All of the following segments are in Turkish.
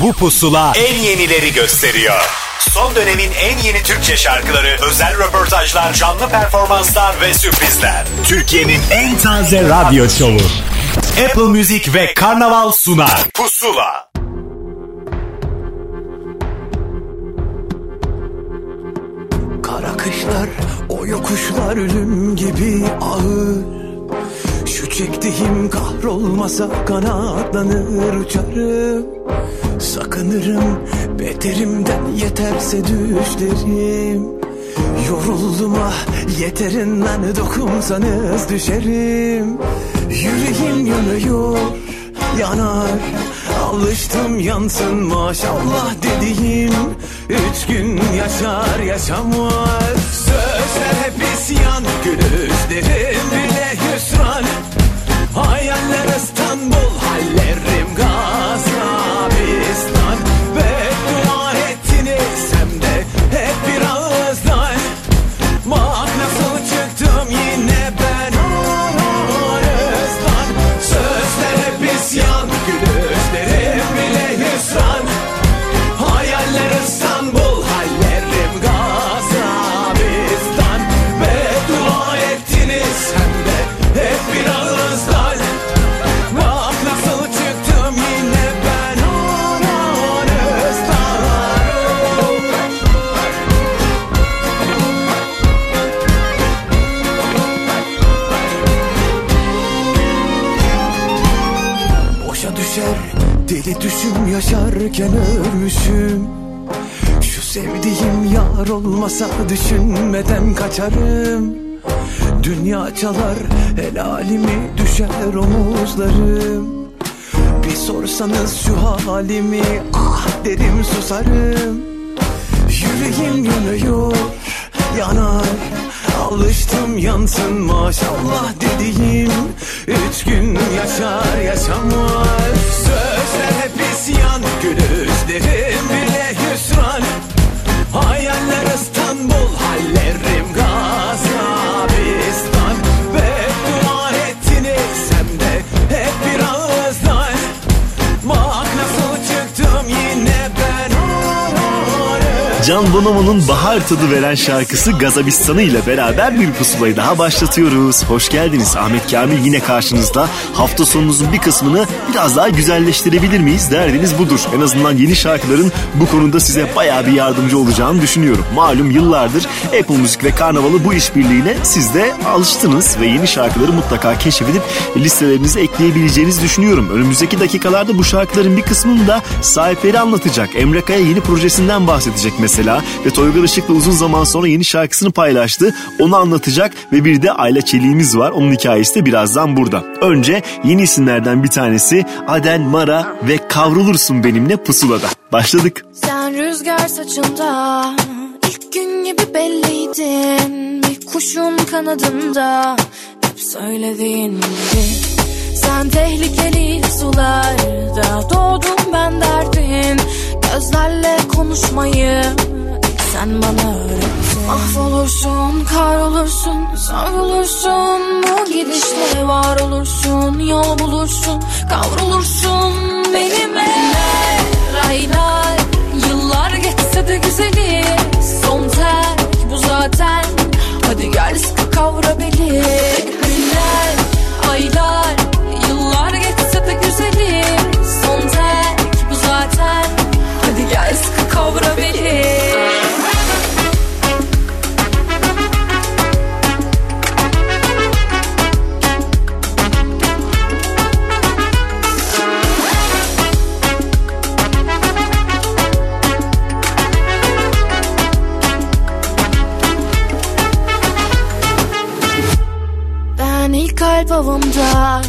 Bu pusula en yenileri gösteriyor. Son dönemin en yeni Türkçe şarkıları, özel röportajlar, canlı performanslar ve sürprizler. Türkiye'nin en taze radyo şovu. Apple Music ve Karnaval sunar. Pusula. Kara kışlar, o yokuşlar ölüm gibi ağır Şu çektiğim kahrolmasa kanatlanır uçarım. Sakınırım beterimden yeterse düşlerim. Yoruldum ah yeterinden dokunsanız düşerim. Yüreğim yanıyor yanar Alıştım yansın maşallah dediğim Üç gün yaşar yaşamaz. Sözler hep isyan Gülüşlerim bile hüsran. Hayaller İstanbul Hallerim Gazabistan düşüm yaşarken ölmüşüm. Şu sevdiğim yar olmasa düşünmeden kaçarım. Dünya çalar helalimi düşer omuzlarım. Bir sorsanız şu halimi ah derim susarım. Yüreğim yanıyor yanar. Alıştım yansın maşallah dediğim Üç gün yaşar yaşamaz Sözler hep isyan Gülüşlerim bile hüsran. Hayaller İstanbul Hallerim Gazabistan Can Bonomo'nun bahar tadı veren şarkısı Gazabistan'ı ile beraber bir pusulayı daha başlatıyoruz. Hoş geldiniz. Ahmet Kamil yine karşınızda. Hafta sonunuzun bir kısmını biraz daha güzelleştirebilir miyiz? Derdiniz budur. En azından yeni şarkıların bu konuda size bayağı bir yardımcı olacağını düşünüyorum. Malum yıllardır Apple Müzik ve Karnaval'ı bu işbirliğine siz de alıştınız ve yeni şarkıları mutlaka keşfedip listelerinize ekleyebileceğinizi düşünüyorum. Önümüzdeki dakikalarda bu şarkıların bir kısmını da sahipleri anlatacak. Emre Kaya yeni projesinden bahsedecek mesela ve Toygar Işık'la uzun zaman sonra yeni şarkısını paylaştı. Onu anlatacak ve bir de Ayla Çelik'imiz var. Onun hikayesi de birazdan burada. Önce yeni isimlerden bir tanesi Aden Mara ve Kavrulursun Benimle Pusula'da. Başladık. Sen rüzgar saçında ilk gün gibi belliydin Bir kuşun kanadında hep söylediğin gibi Sen tehlikeli sularda doğdum ben derdin Gözlerle konuşmayı sen bana öğrettin Mahvolursun, kahrolursun, savrulursun Bu gidişle var olursun, yol bulursun Kavrulursun. Benimle Raylar, yıllar geçse de güzeli. Son tek bu zaten. Hadi gel sıkı kavra beni. Günler, aylar, avımda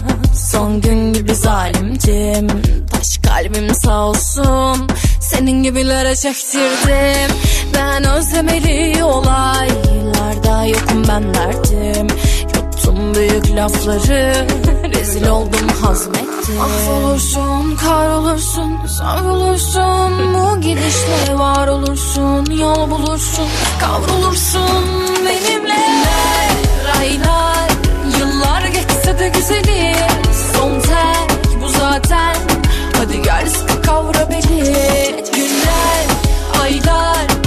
Son gün gibi zalimdim. Taş kalbim sağ olsun. Senin gibilere çektirdim. Ben özlemeli olaylarda Yokum ben derdim. Yuttum büyük lafları Rezil oldum hazmettim. Mahvolursun, kahrolursun, savrulursun. Bu gidişle var olursun, yol bulursun. Kavrulursun benimle yıllar geçse de güzeli Son terk bu zaten. Hadi gel sıkı kavra beni. Günler, aylar.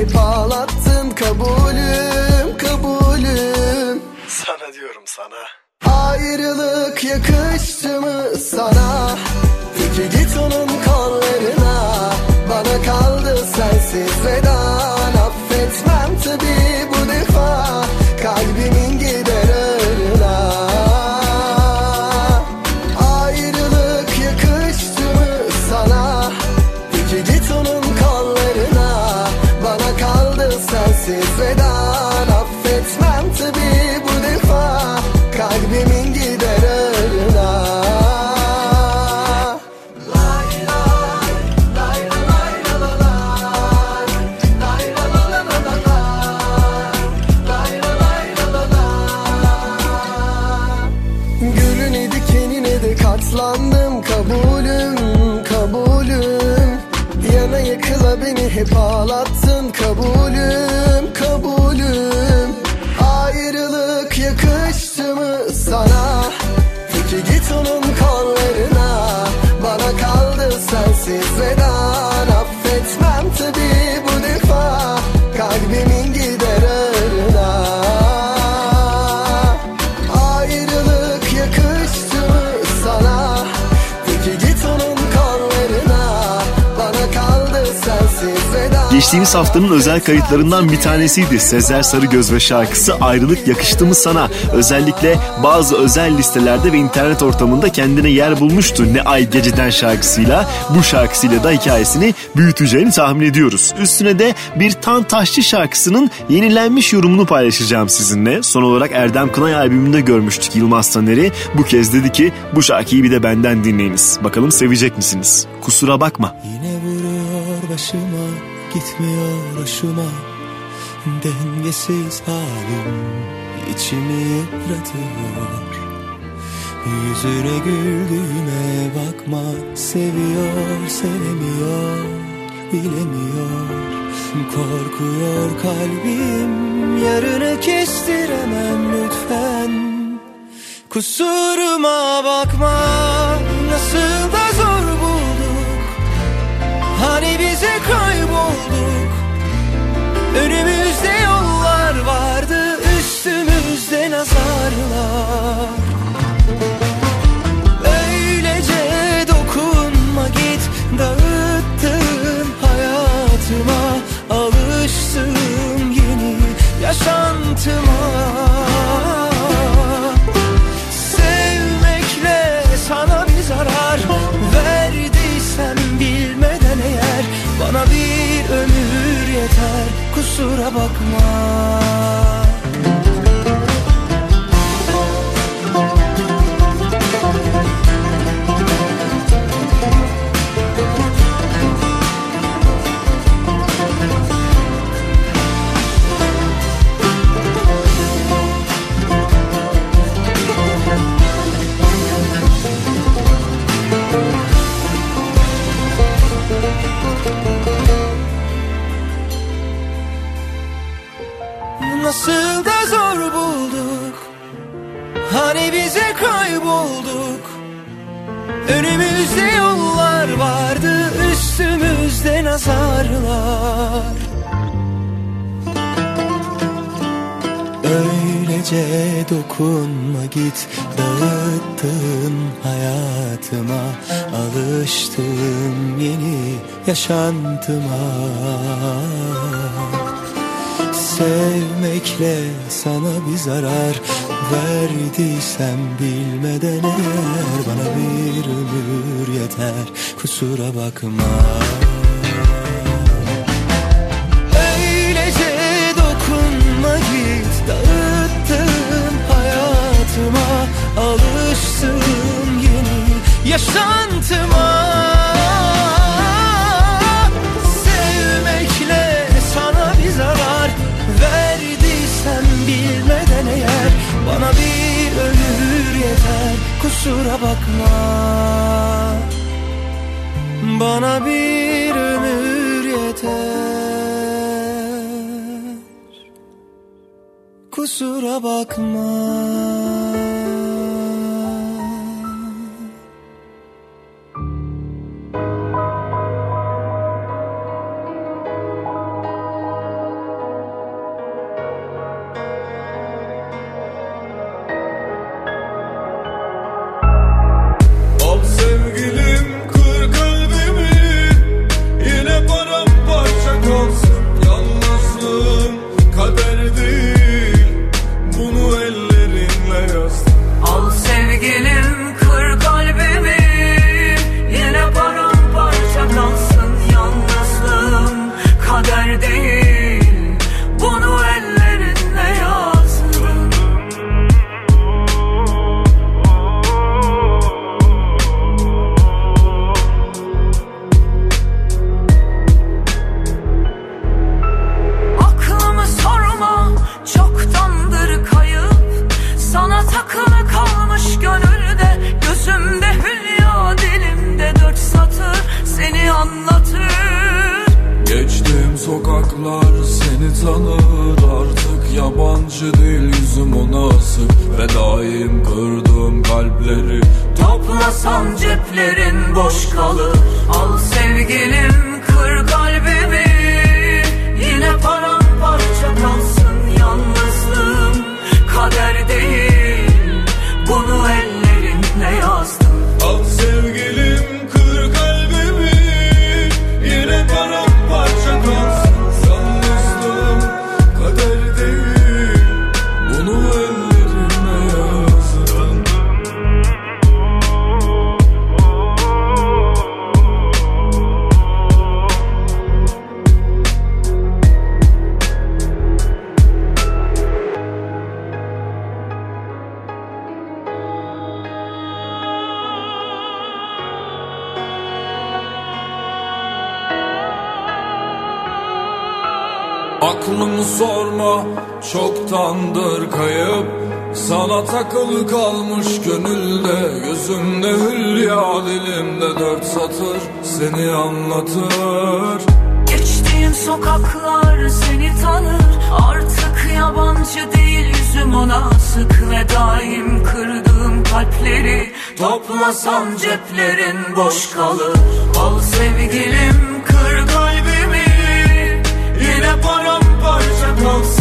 hep ağlattın kabulüm kabulüm. Sana diyorum sana. Ayrılık yakıştı mı sana? Peki git onun kollarına. Bana kaldı sensiz vedan Geçtiğimiz haftanın özel kayıtlarından bir tanesiydi. Sezer Sarıgöz ve şarkısı Ayrılık Yakıştı mı Sana? Özellikle bazı özel listelerde ve internet ortamında kendine yer bulmuştu. Ne Ay Geceden şarkısıyla bu şarkısıyla da hikayesini büyüteceğini tahmin ediyoruz. Üstüne de bir Tan Taşçı şarkısının yenilenmiş yorumunu paylaşacağım sizinle. Son olarak Erdem Kınay albümünde görmüştük Yılmaz Taner'i. Bu kez dedi ki bu şarkıyı bir de benden dinleyiniz. Bakalım sevecek misiniz? Kusura bakma. Yine vuruyor başıma Gitmiyor hoşuma. Dengesiz halim içimi yıpratıyor. Yüzüne güldüğüme bakma Seviyor sevemiyor bilemiyor. Korkuyor kalbim yarını kestiremem lütfen. Kusuruma bakma nasıl da zor Önümüzde yollar vardı Üstümüzde nazarlar Öylece dokunma git Dağıttın hayatıma Alıştım yeni yaşantıma yaşantıma. Sevmekle sana bir zarar Verdiysem bilmeden eğer Bana bir ömür yeter. Kusura bakma Bana bir ömür yeter. Kusura bakma Ve daim kırdığım kalpleri. Toplasan ceplerin boş kalır. Al sevgilim takılı kalmış gönülde Gözümde hülya dilimde dört satır Seni anlatır. Geçtiğim sokaklar seni tanır Artık yabancı değil yüzüm ona sık Ve daim kırdığım kalpleri Toplasan ceplerin boş kalır. Al sevgilim kır kalbimi Yine paramparça kalsın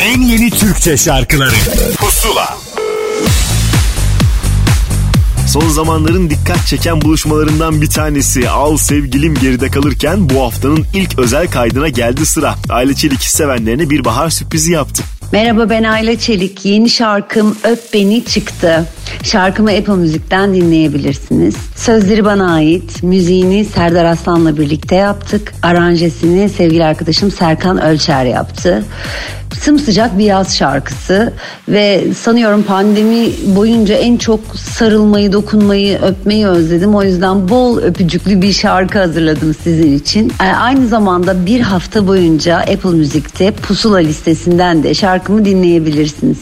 en yeni Türkçe şarkıları Pusula Son zamanların dikkat çeken buluşmalarından bir tanesi Al Sevgilim geride kalırken bu haftanın ilk özel kaydına geldi sıra. Aile Çelik sevenlerine bir bahar sürprizi yaptı. Merhaba ben Ayla Çelik. Yeni şarkım Öp Beni çıktı. Şarkımı Apple Müzik'ten dinleyebilirsiniz. Sözleri bana ait. Müziğini Serdar Aslan'la birlikte yaptık. Aranjesini sevgili arkadaşım Serkan Ölçer yaptı. Sımsıcak bir yaz şarkısı ve sanıyorum pandemi boyunca en çok sarılmayı, dokunmayı, öpmeyi özledim. O yüzden bol öpücüklü bir şarkı hazırladım sizin için. Ee, Aynı zamanda bir hafta boyunca Apple Müzik'te Pusula listesinden de şarkımı dinleyebilirsiniz.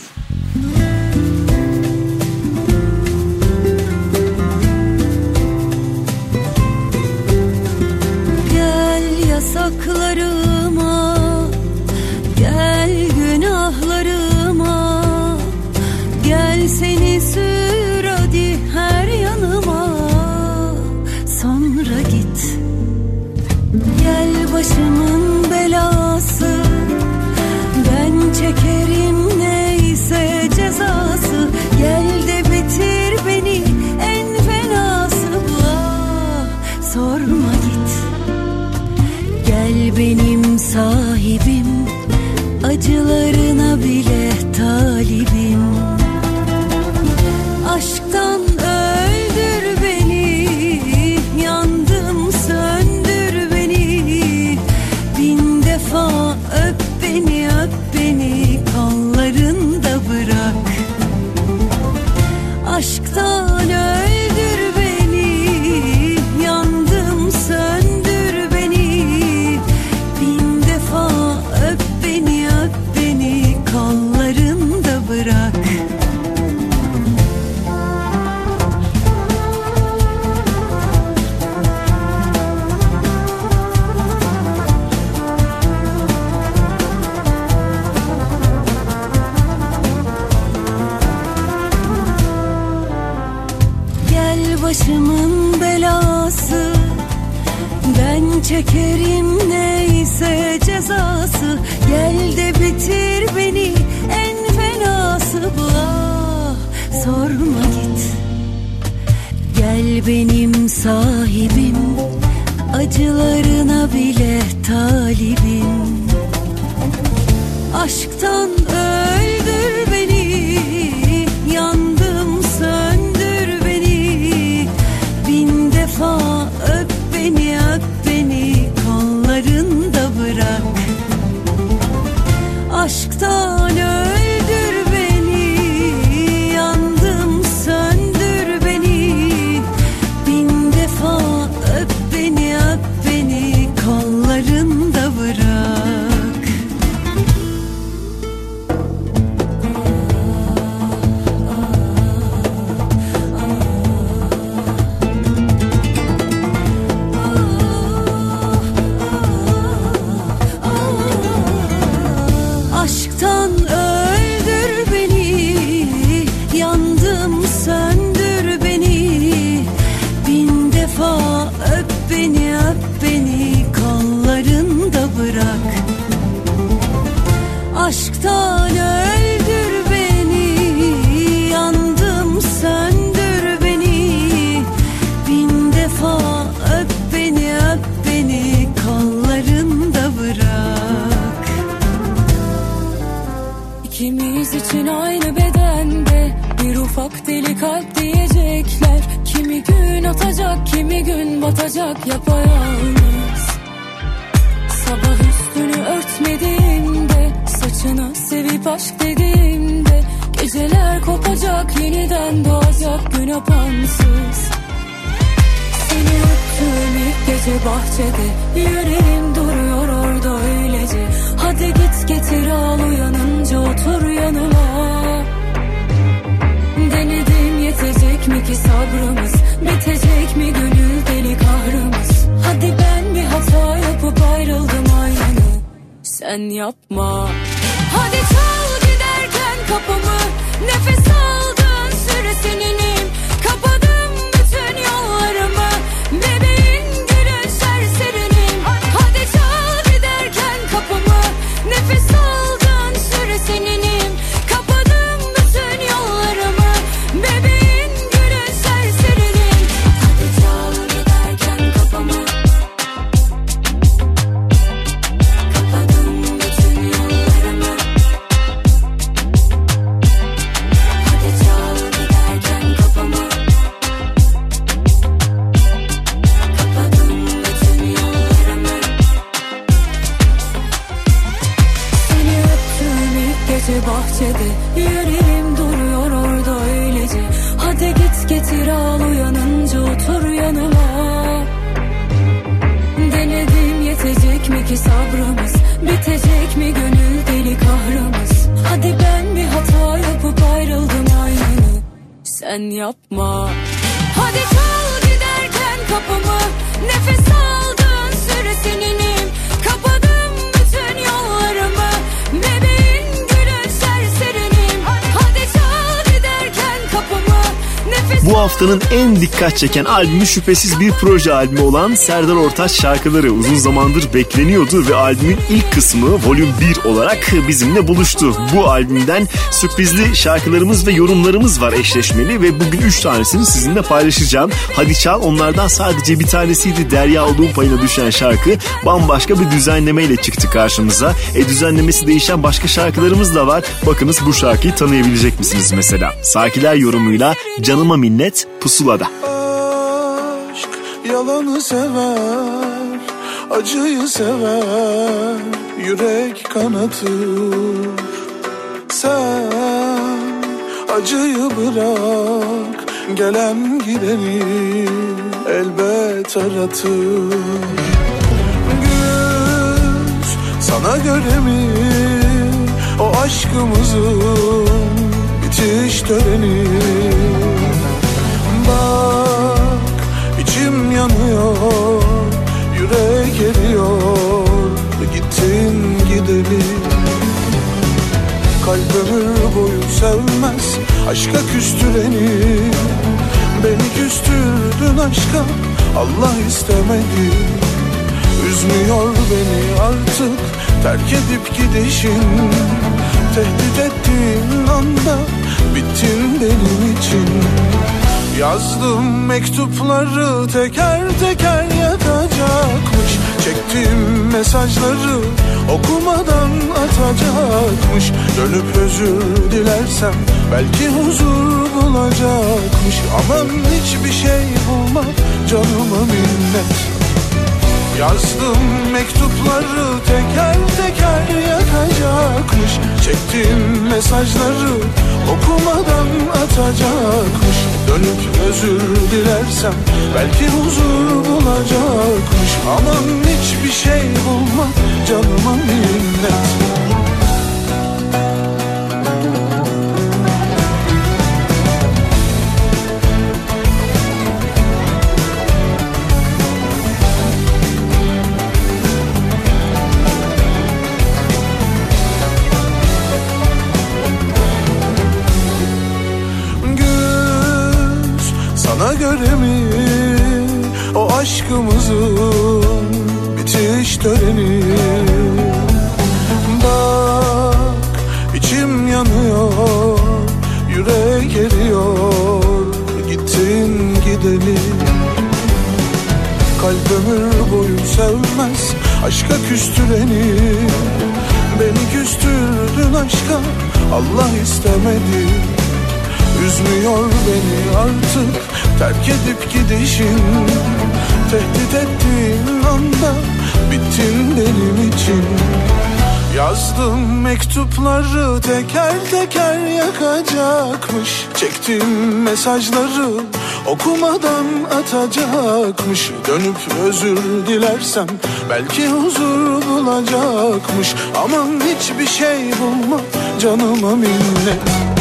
Batacak yapayalnız. Sabah üstünü örtmediğimde, saçını sevip aşk dediğimde, geceler kopacak, yeniden doğacak gün apansız. Seni öptüğüm ilk gece bahçede Yüreğim duruyor orada öylece Hadi git getir al uyanınca otur yanıma Denedim yetecek mi ki sabrımız Bitecek mi gönül deli kahrımız? Hadi ben bir hata yapıp ayrıldım aynı. Sen yapma. Hadi çal giderken kapımı. Nefes aldığın süre seninim haftanın en dikkat çeken albümü şüphesiz bir proje albümü olan Serdar Ortaç şarkıları uzun zamandır bekleniyordu ve albümün ilk kısmı Volüm 1 olarak bizimle buluştu. Bu albümden sürprizli şarkılarımız ve yorumlarımız var eşleşmeli ve bugün 3 tanesini sizinle paylaşacağım. Hadi çal onlardan sadece bir tanesiydi Derya olduğum payına düşen şarkı bambaşka bir düzenlemeyle çıktı karşımıza. E düzenlemesi değişen başka şarkılarımız da var. Bakınız bu şarkıyı tanıyabilecek misiniz mesela? Sakiler yorumuyla Canıma Minnet Pusula'da. Aşk yalanı sever, acıyı sever, yürek kanatır. Sen acıyı bırak, gelen gideni elbet aratır. Güz sana göre mi o aşkımızın bitiş töreni? bak içim yanıyor Yürek eriyor. Gittin gideli Kalp ömür boyu sevmez Aşka küstüreni. Beni küstürdün aşka Allah istemedi. Üzmüyor beni artık Terk edip gidişin. Tehdit ettiğin anda Bittin benim için. Yazdım mektupları teker teker yatacakmış. Çektiğim mesajları okumadan atacakmış. Dönüp özür dilersem belki huzur bulacakmış. Aman hiçbir şey bulma canıma minnet. Yazdım mektupları teker teker yakacakmış Çektiğim mesajları okumadan atacakmış. Dönüp özür dilersem belki huzur bulacakmış. Aman hiçbir şey bulma canıma minnet. teker teker yakacakmış Çektiğim mesajları okumadan atacakmış. Dönüp özür dilersem belki huzur bulacakmış. Aman hiçbir şey bulma canıma minnet.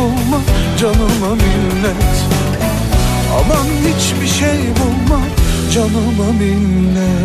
bulma canıma minnet. Aman hiçbir şey bulma canıma minnet.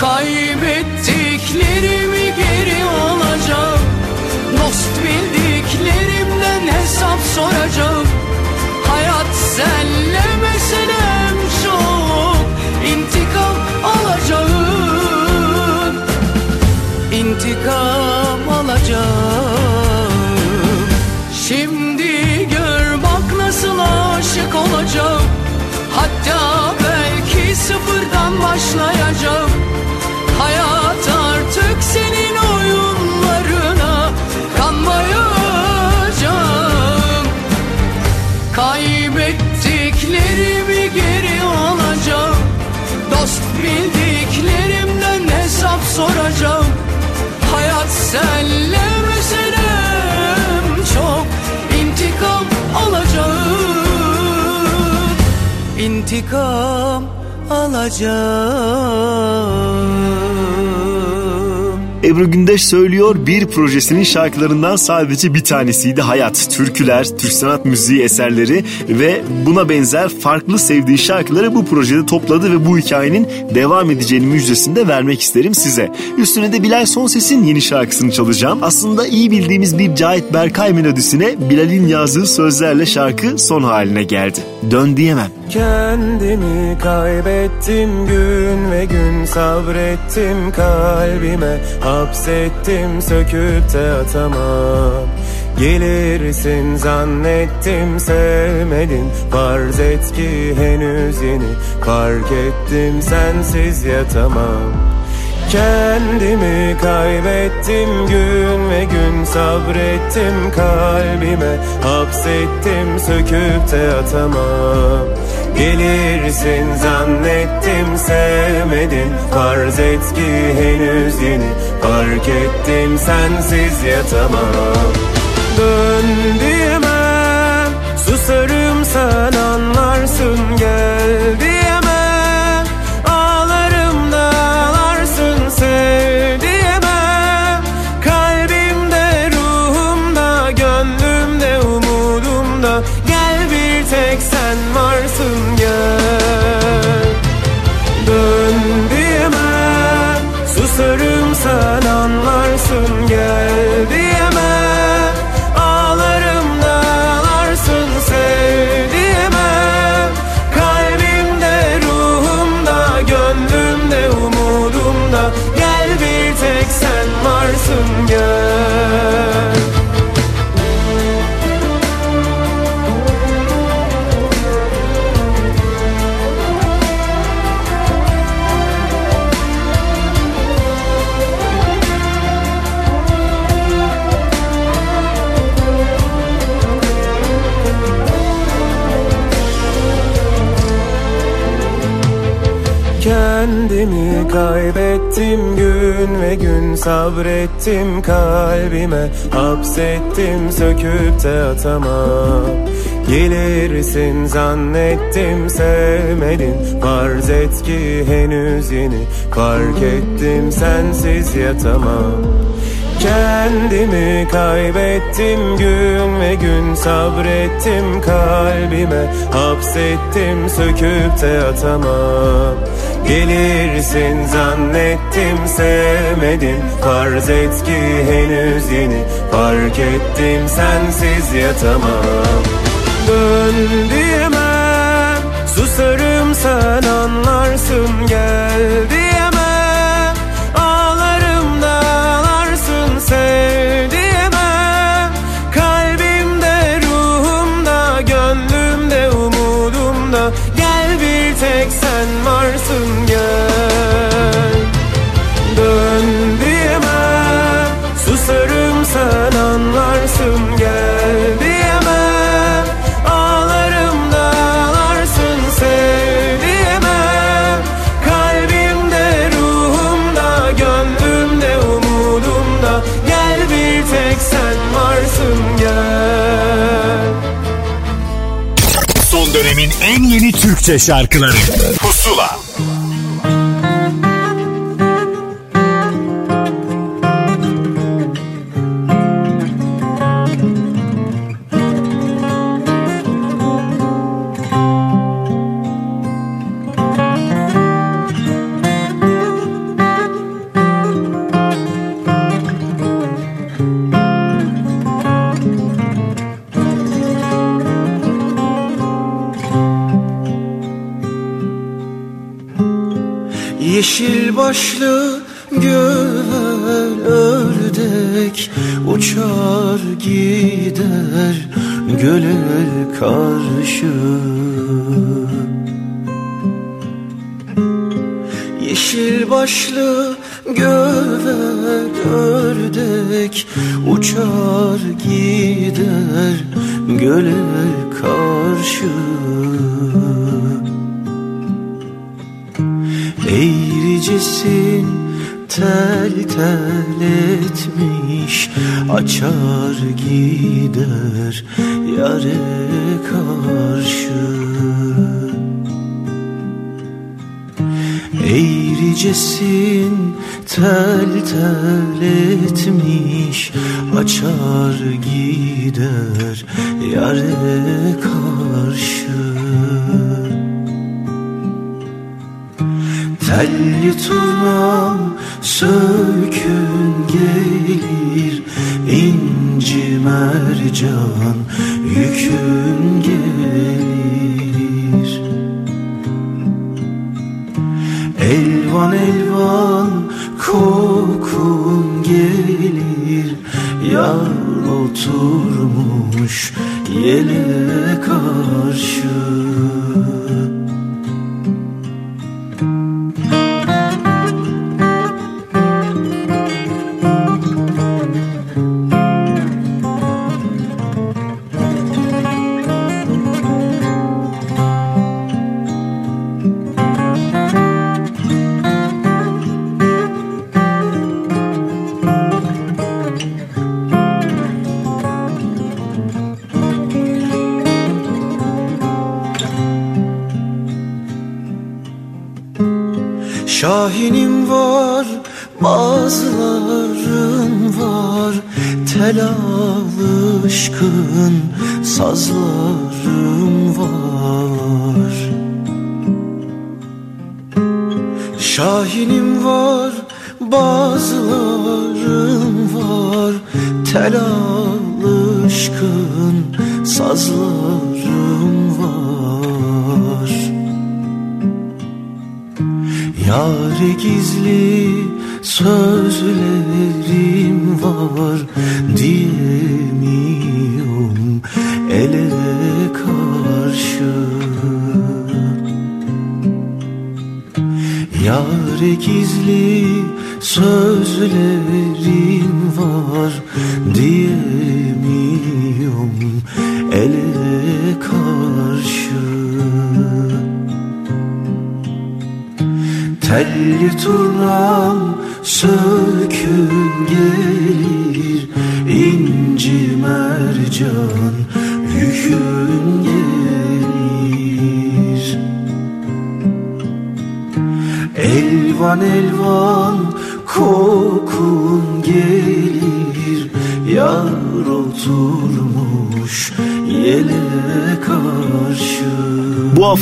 Kaybettiklerimi geri alacağım. Dost bildiklerimden hesap soracağım. Hayat senle meselem çok. İntikam alacağım. İntikam alacağım. Şimdi gör bak nasıl aşık olacağım. Hatta belki sıfırdan başlayacağım. Hayat artık senin oyunlarına kanmayacağım. Kaybettiklerimi geri alacağım. Dost bildiklerimden hesap soracağım. Hayat senle meselem çok İntikam alacağım. İntikam alacağım Ebru Gündeş söylüyor bir projesinin şarkılarından sadece bir tanesiydi Hayat. Türküler, Türk sanat müziği eserleri ve buna benzer farklı sevdiği şarkıları bu projede topladı ve bu hikayenin devam edeceğini müjdesini de vermek isterim size. Üstüne de Bilal Sonses'in yeni şarkısını çalacağım. Aslında iyi bildiğimiz bir Cahit Berkay melodisine Bilal'in yazdığı sözlerle şarkı son haline geldi. Dön diyemem. Kendimi kaybettim gün ve gün sabrettim kalbime Hapsettim söküp de atamam. Gelirsin zannettim sevmedin. Farz et ki henüz yeni Fark ettim sensiz yatamam. Kendimi kaybettim gün ve gün sabrettim kalbime. Hapsettim söküp de atamam. Gelirsin zannettim sevmedin. Farz et ki henüz yeni Fark ettim sensiz yatamam. Dön diyemem Kendimi kaybettim gün ve gün sabrettim kalbime. Hapsettim söküp de atamam. Gelirsin zannettim sevmedin. Farz et ki henüz yeni Fark ettim sensiz yatamam. Kendimi kaybettim gün ve gün sabrettim kalbime. Hapsettim söküp de atamam Gelirsin zannettim sevmedin Farz et ki henüz yeni Fark ettim sensiz yatamam. Dön Susarım sen anlarsın. Gel Türkçe şarkıları Açar gider yare karşı. Telli turnam sökün gelir inci mercan yükün gelir. Elvan elvan kokun gelir Yar oturmuş yele karşı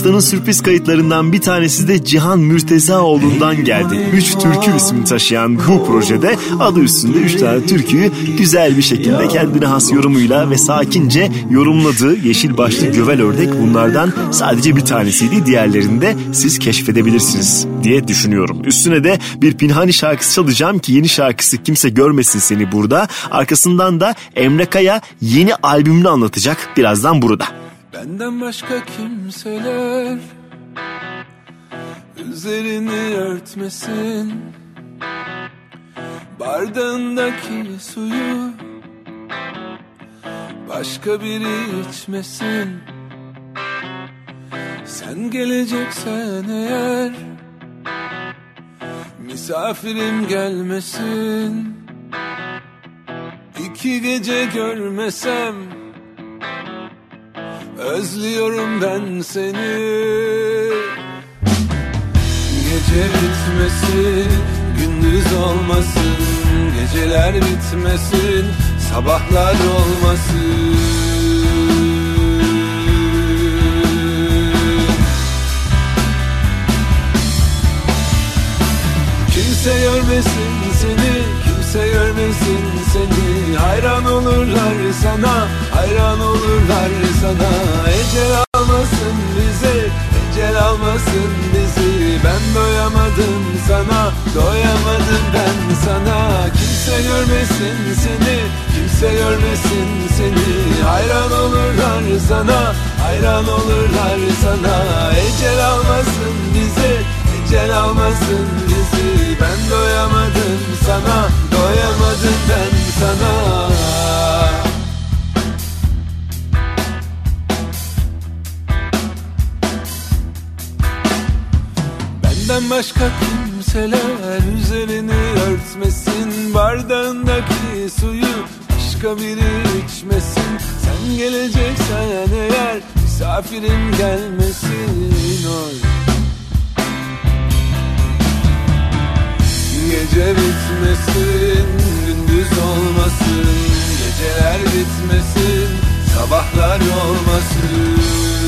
haftanın sürpriz kayıtlarından bir tanesi de Cihan Mürtezaoğlu'ndan geldi. Üç türkü ismini taşıyan bu projede adı üstünde üç tane türküyü güzel bir şekilde kendine has yorumuyla ve sakince yorumladığı Yeşil Başlı Gövel Ördek bunlardan sadece bir tanesiydi. Diğerlerini de siz keşfedebilirsiniz diye düşünüyorum. Üstüne de bir Pinhani şarkısı çalacağım ki yeni şarkısı Kimse Görmesin Seni burada. Arkasından da Emre Kaya yeni albümünü anlatacak birazdan burada. Benden başka kimseler Üzerini örtmesin. Bardağındaki suyu Başka biri içmesin. Sen geleceksen eğer Misafirim gelmesin. İki gece görmesem Özlüyorum ben seni. Gece bitmesin Gündüz olmasın Geceler bitmesin Sabahlar olmasın. Kimse görmesin seni Kimse görmesin seni. Hayran olurlar sana Hayran olurlar sana. Ecel almasın bizi Ecel almasın bizi. Ben doyamadım sana Doyamadım ben sana. Kimse görmesin seni Kimse görmesin seni. Hayran olurlar sana Hayran olurlar sana. Ecel almasın bizi Ecel almasın bizi. Ben doyamadım sana Doyamadım ben sana Benden başka kimseler üzerini örtmesin. Bardağındaki suyu başka biri içmesin. Sen geleceksen eğer misafirim gelmesin. Oy. Gece bitmesin, gündüz olmasın. Geceler bitmesin, sabahlar olmasın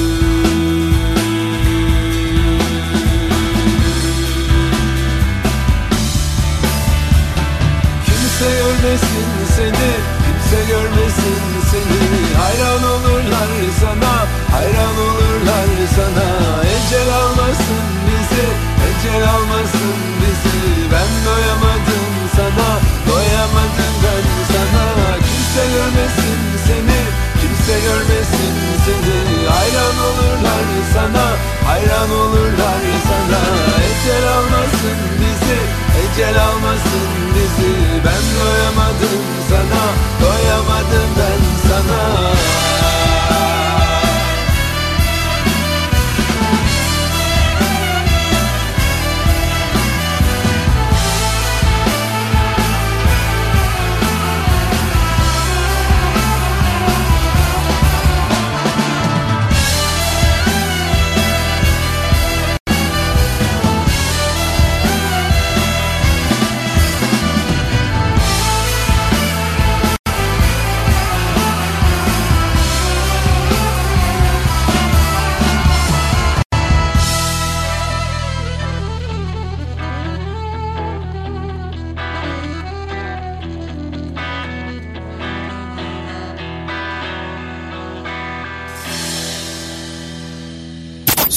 Kimse görmesin seni, kimse görmesin seni. Hayran olurlar sana, hayran olurlar sana. Ecel almasın bizi, ecel almasın bizi. Ben doyamadım sana, doyamadım ben sana. Kimse görmesin seni, kimse görmesin seni. Hayran olurlar sana, hayran olurlar sana. Ecel almasın bizi, ecel almasın bizi. Ben doyamadım sana, doyamadım ben sana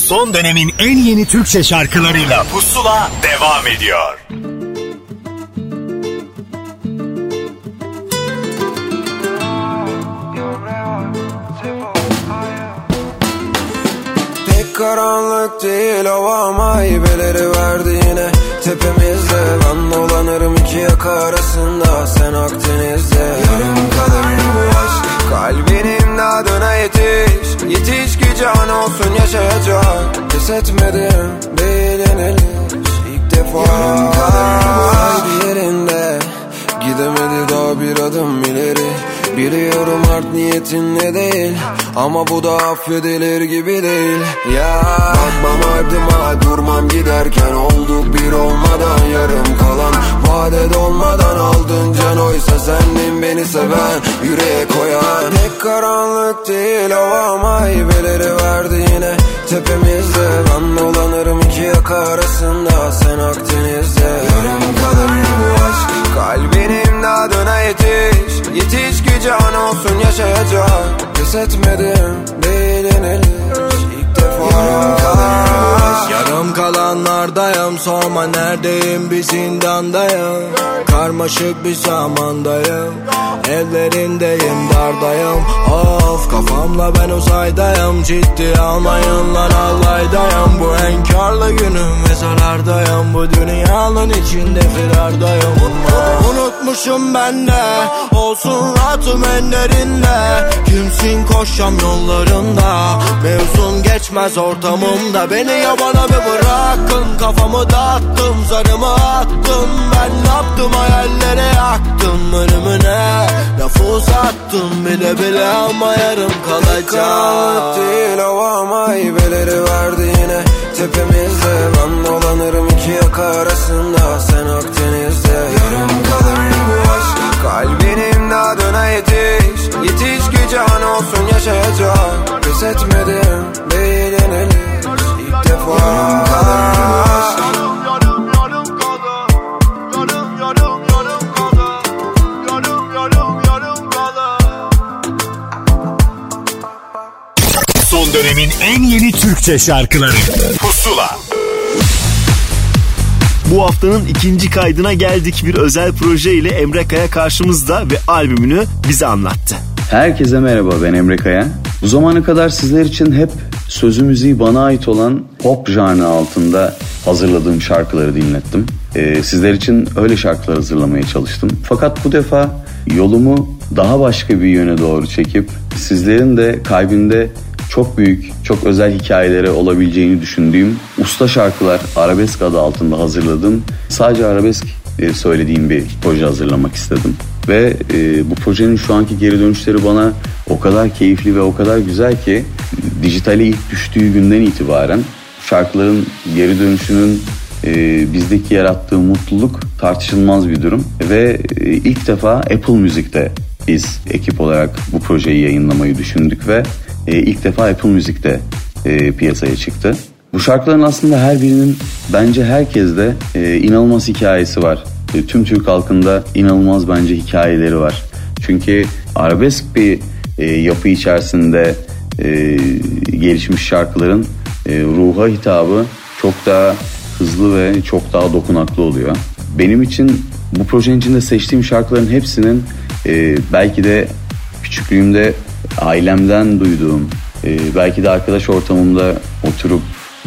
Son dönemin en yeni Türkçe şarkılarıyla Pusula devam ediyor. Pek karanlık değil hava meyveleri verdi yine Tepemizde ben dolanırım iki yaka arasında Sen Akdeniz'de Yarım kalır bu aşk Kalbinin adına yetiş. Yetiş ki can olsun yaşayacak. Pes etmedim değil yenilir İlk defa Yarım kalır bu aşk yerinde. Gidemedi daha bir adım ileri. Biliyorum art niyetin ne değil. Ama bu da affedilir gibi değil. Ya Bakmam ardıma durmam giderken Olduk bir olmadan yarım kalan Vade dolmadan aldın can oysa Sendin beni seven yüreğe koyan. Pek karanlık değil hava meyveleri verdi yine. Tepemizde ben dolanırım iki yaka arasında Sen Akdeniz'de. Yarım kalır bu aşk Kalbinin adına yetiş. Yetiş ki can olsun yaşayacak Pes etmedim değil yenilir İlk defa. Yarım kalır Yarım kalanlardayım sorma neredeyim? Bir zindandayım. Karmaşık bir zamandayım. Evlerindeyim dardayım. Of kafamla ben uzaydayım. Ciddi almayın lan allaydayım Bu enkarlı günüm mezarlardayım Bu dünyanın içinde firardayım Unutmuşum ben de. Olsun rahatım enlerinde Kimsin koşam yollarında? Mevzum geçmez ortamımda. Beni yabana bir bırakın. Kafamı dağıttım zarımı attım. Ben ne yaptım? Hayallere yaktım. Ölümüne Lafı uzattım. Bile bile ama yarım kalacak Karanlık değil hava ama aybeleri verdi yine. Tepemizde ben dolanırım iki yaka arasında. Sen Akdeniz'de daha döne yetiş. Yetiş ki can olsun yaşayacak Pes etmedim değil yenilir İlk defa. Yarım kalır Son dönemin en yeni Türkçe şarkıları. Pusula Bu haftanın ikinci kaydına geldik. Bir özel proje ile Emre Kaya karşımızda ve albümünü bize anlattı. Herkese merhaba ben Emre Kaya. Bu zamana kadar sizler için hep sözü müziği bana ait olan pop janrı altında hazırladığım şarkıları dinlettim. Ee, sizler için öyle şarkılar hazırlamaya çalıştım. Fakat bu defa yolumu daha başka bir yöne doğru çekip sizlerin de kalbinde çok büyük, çok özel hikayeleri olabileceğini düşündüğüm usta şarkılar arabesk adı altında hazırladığım sadece arabesk söylediğim bir proje hazırlamak istedim. Ve e, bu projenin şu anki geri dönüşleri bana o kadar keyifli ve o kadar güzel ki dijitale ilk düştüğü günden itibaren şarkıların geri dönüşünün e, bizdeki yarattığı mutluluk tartışılmaz bir durum. Ve e, ilk defa Apple Müzik'te biz ekip olarak bu projeyi yayınlamayı düşündük ve e, ilk defa Apple Müzik'te e, piyasaya çıktı. Bu şarkıların aslında her birinin bence herkeste e, inanılmaz hikayesi var. E, tüm Türk halkında inanılmaz bence hikayeleri var. Çünkü arabesk bir e, yapı içerisinde e, gelişmiş şarkıların e, ruha hitabı çok daha hızlı ve çok daha dokunaklı oluyor. Benim için bu projenin içinde seçtiğim şarkıların hepsinin e, belki de küçüklüğümde ailemden duyduğum, e, belki de arkadaş ortamımda oturup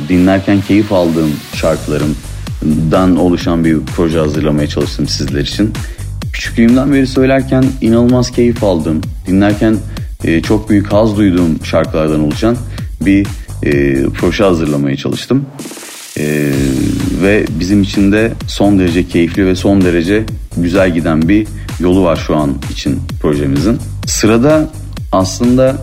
dinlerken keyif aldığım şarkılarımdan oluşan bir proje hazırlamaya çalıştım sizler için. Küçüklüğümden beri söylerken inanılmaz keyif aldığım, dinlerken e, çok büyük haz duyduğum şarkılardan oluşan bir e, proje hazırlamaya çalıştım. E, ve bizim için de son derece keyifli ve son derece güzel giden bir yolu var şu an için projemizin. Sırada aslında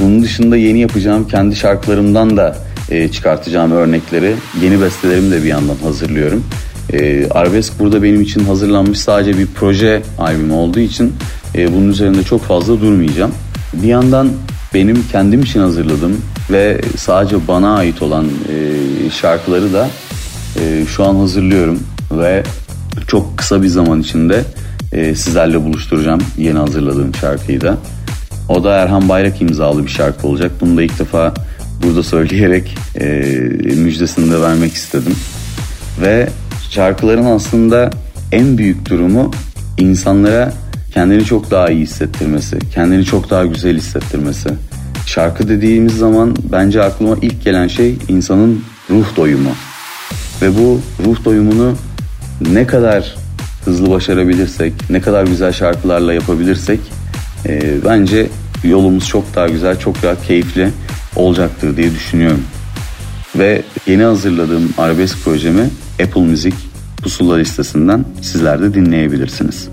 bunun dışında yeni yapacağım kendi şarkılarımdan da e, çıkartacağım örnekleri yeni bestelerimi de bir yandan hazırlıyorum. E, Arabesk burada benim için hazırlanmış sadece bir proje albümü olduğu için e, bunun üzerinde çok fazla durmayacağım. Bir yandan benim kendim için hazırladığım ve sadece bana ait olan e, şarkıları da e, şu an hazırlıyorum ve çok kısa bir zaman içinde e, sizlerle buluşturacağım yeni hazırladığım şarkıyı da. O da Erhan Bayrak imzalı bir şarkı olacak. Bunu da ilk defa burada söyleyerek e, müjdesini de vermek istedim. Ve şarkıların aslında en büyük durumu insanlara kendini çok daha iyi hissettirmesi, kendini çok daha güzel hissettirmesi. Şarkı dediğimiz zaman bence aklıma ilk gelen şey insanın ruh doyumu. Ve bu ruh doyumunu ne kadar hızlı başarabilirsek, ne kadar güzel şarkılarla yapabilirsek e, bence yolumuz çok daha güzel, çok daha keyifli olacaktır diye düşünüyorum. Ve yeni hazırladığım arabesk projemi Apple Müzik pusula listesinden sizler de dinleyebilirsiniz.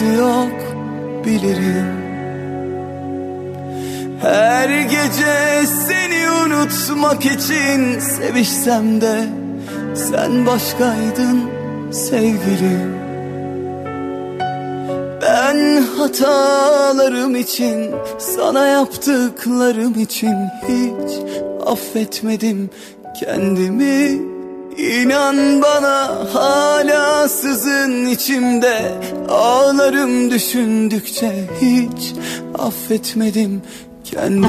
Faydası yok bilirim. Her gece seni unutmak için sevişsem de Sen başkaydın sevgilim. Ben hatalarım için Sana yaptıklarım için hiç affetmedim kendimi İnan bana hala sızın içimde. Ağlarım düşündükçe hiç affetmedim kendimi.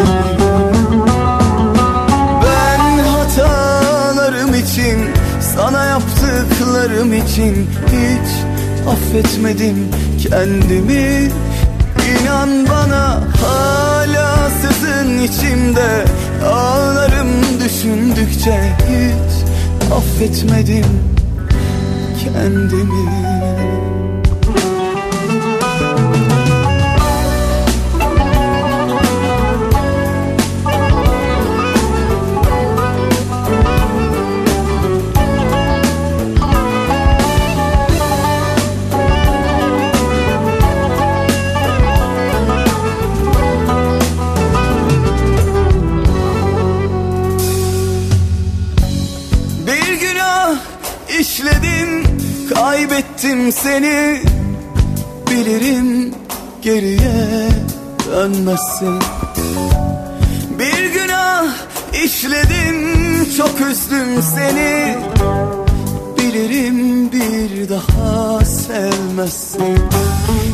Ben hatalarım için sana yaptıklarım için hiç affetmedim kendimi. İnan bana hala sızın içimde. Ağlarım düşündükçe hiç affetmedim kendimi Kaybettim seni Bilirim geriye dönmezsin. Bir günah işledim Çok üzdüm seni. Bilirim bir daha sevmezsin.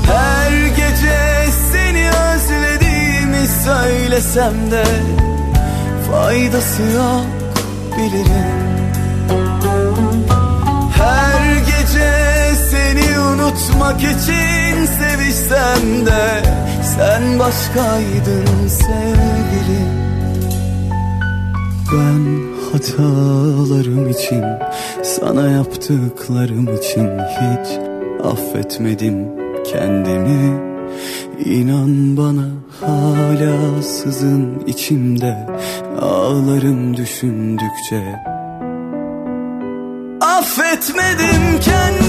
Her gece seni özlediğimi söylesem de Faydası yok bilirim unutmak için sevişsem de Sen başkaydın sevgilim Ben hatalarım için Sana yaptıklarım için hiç affetmedim kendimi. İnan bana hala sızın içimde Ağlarım düşündükçe. Affetmedim kendimi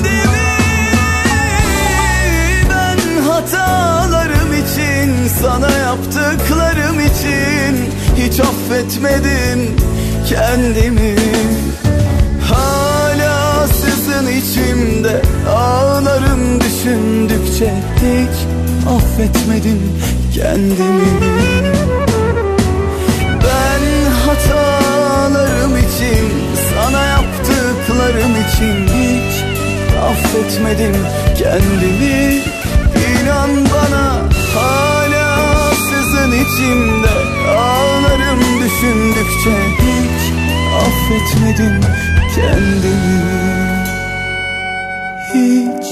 Sana yaptıklarım için Hiç affetmedim kendimi. Hala sızın içimde Ağlarım düşündükçe Hiç affetmedim kendimi. Ben hatalarım için Sana yaptıklarım için hiç affetmedim kendimi. İnan bana hala içimde Ağlarım düşündükçe hiç affetmedim kendimi. Hiç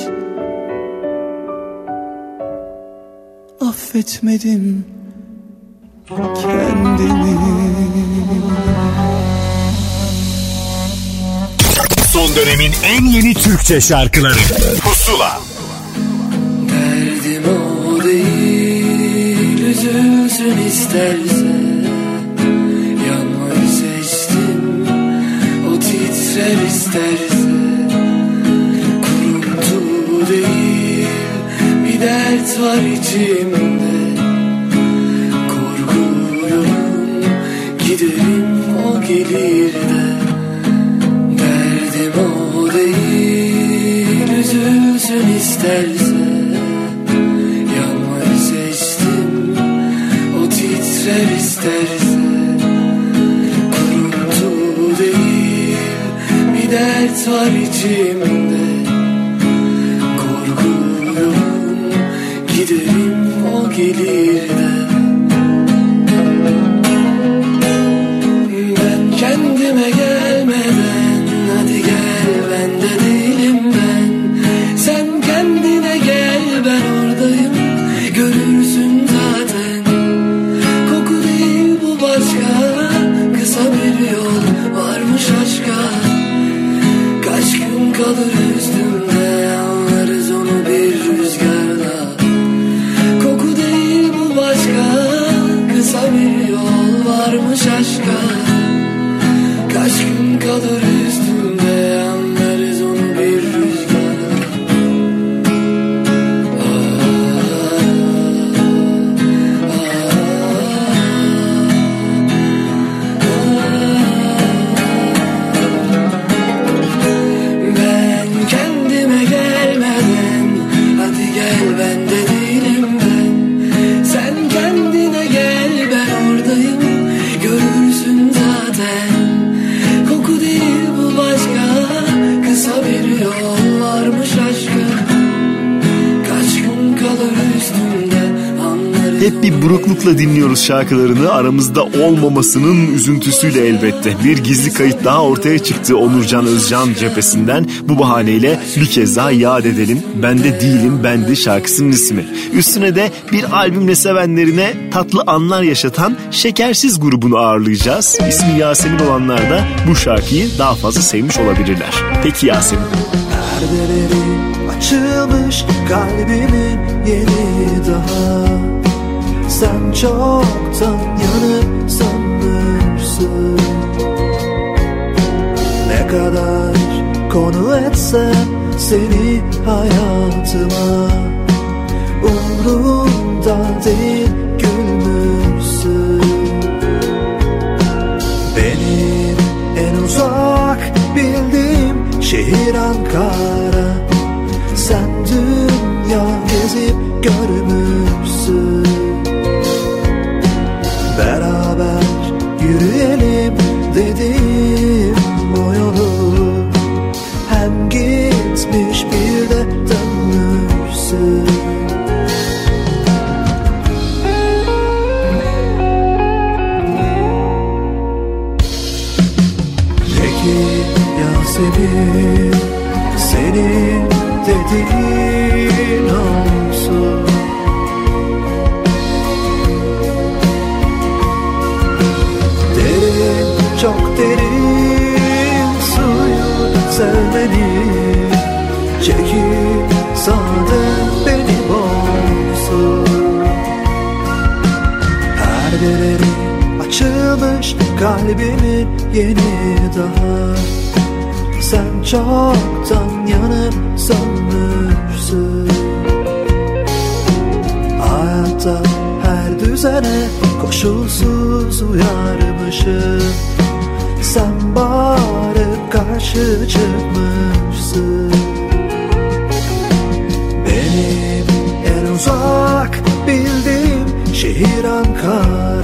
affetmedim kendimi. Son dönemin en yeni Türkçe şarkıları. Pusula üzülsün isterse. Yanmayı seçtim o titrer isterse. Kuruntu değil bir dert var içimde. Korkuyorum giderim o gelir de Derdim o değil üzülsün isterse titrer isterse Kuruntu değil bir dert var içimde. Korkuyorum giderim o gelir kalırım şarkılarını. Aramızda olmamasının üzüntüsüyle elbette. Bir gizli kayıt daha ortaya çıktı Onurcan Özcan cephesinden. Bu bahaneyle bir kez daha yad edelim. Ben de değilim, ben de şarkısının ismi. Üstüne de bir albümle sevenlerine tatlı anlar yaşatan Şekersiz grubunu ağırlayacağız. İsmi Yasemin olanlar da bu şarkıyı daha fazla sevmiş olabilirler. Peki Yasemin. Perdeleri açılmış kalbimin yeni Sen çoktan yanıp sanırsın. Ne kadar konu etsem seni hayatıma Umrumda değil gülmüşsün Benim en uzak bildiğim şehir Ankara. Sen dünya gezip görmüşsün Çekip sade benim olsun Perdeleri açılmış kalbimin yeni daha. Sen çoktan yanıp sönmüşsün. Hayatta her düzene koşulsuz uyarmışım. Sen bağırıp karşı çıkmışsın uzak bildiğim şehir Ankara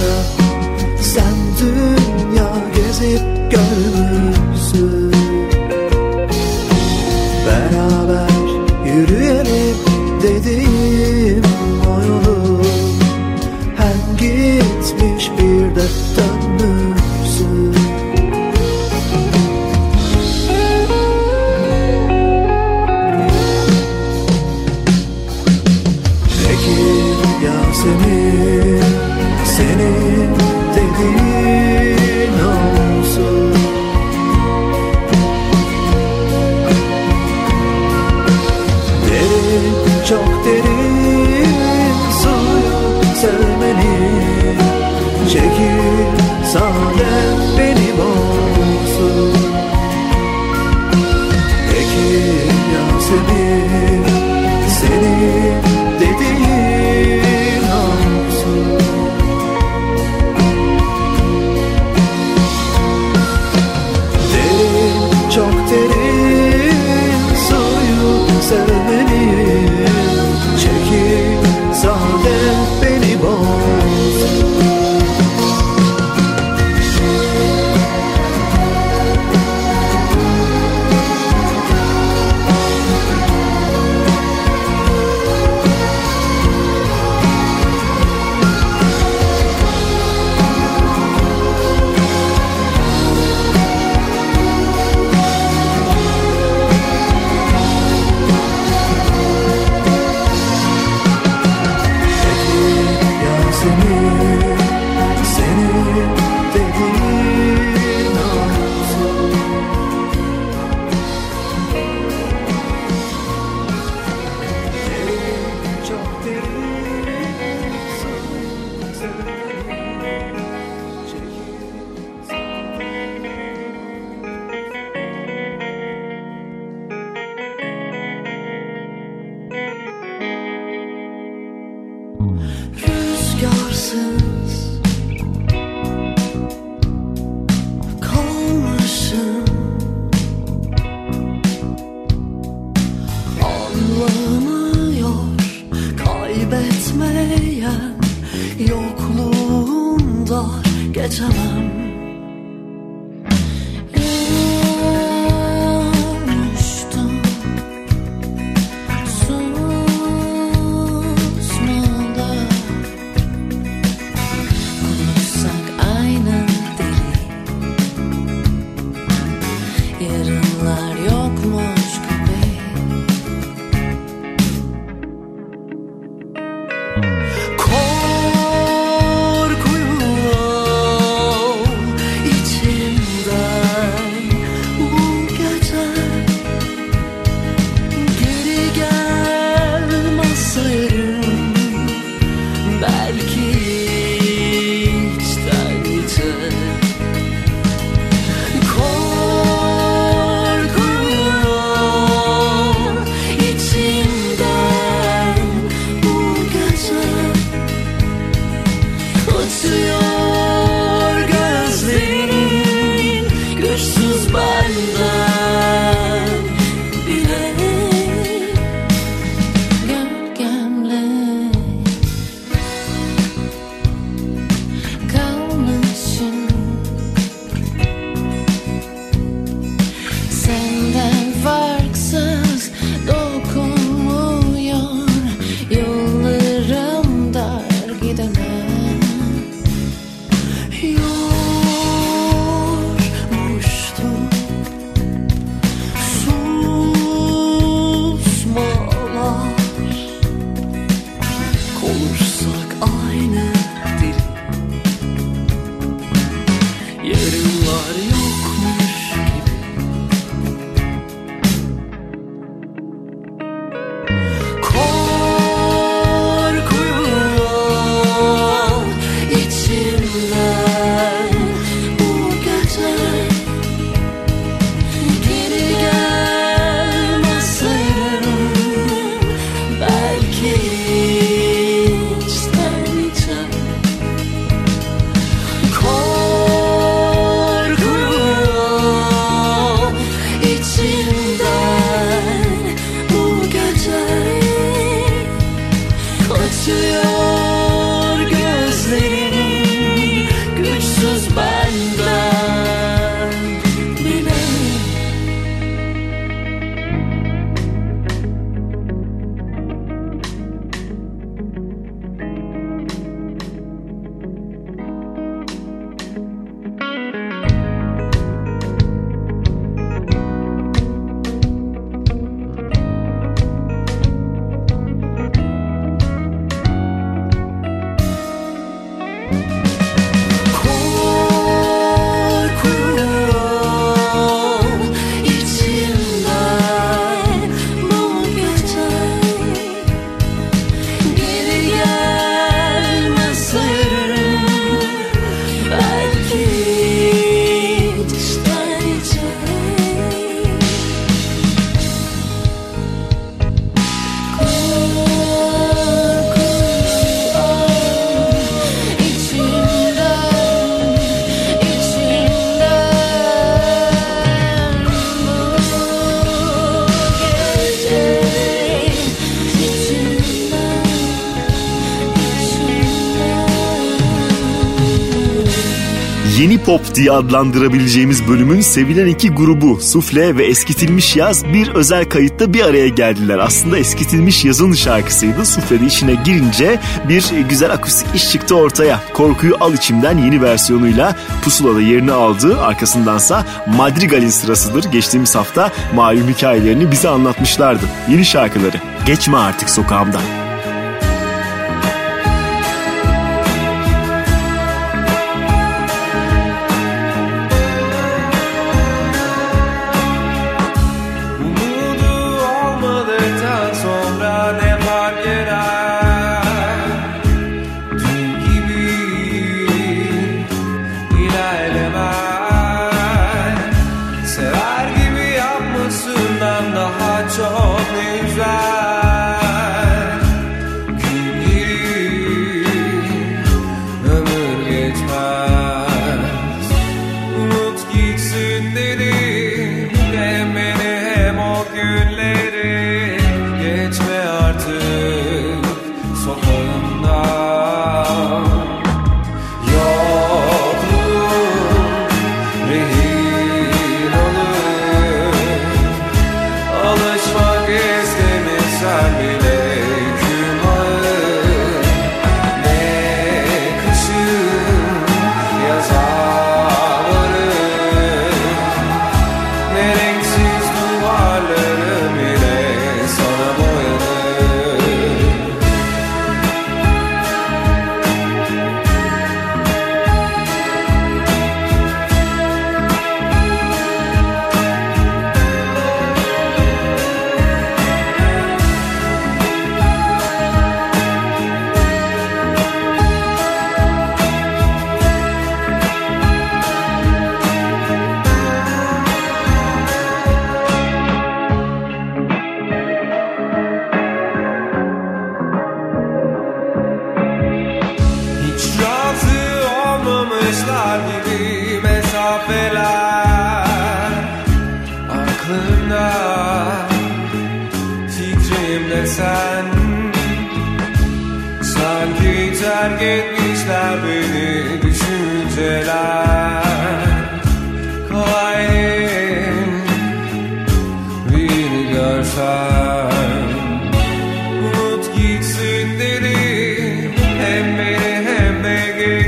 pop diye adlandırabileceğimiz bölümün sevilen iki grubu Sufle ve Eskitilmiş Yaz bir özel kayıtta bir araya geldiler. Aslında Eskitilmiş Yaz'ın şarkısıydı. Sufle'de işine girince bir güzel akustik iş çıktı ortaya. Korkuyu Al İçimden yeni versiyonuyla Pusula'da yerini aldı. Arkasındansa Madrigal'in sırasıdır. Geçtiğimiz hafta malum hikayelerini bize anlatmışlardı. Yeni şarkıları. Geçme artık sokağımdan.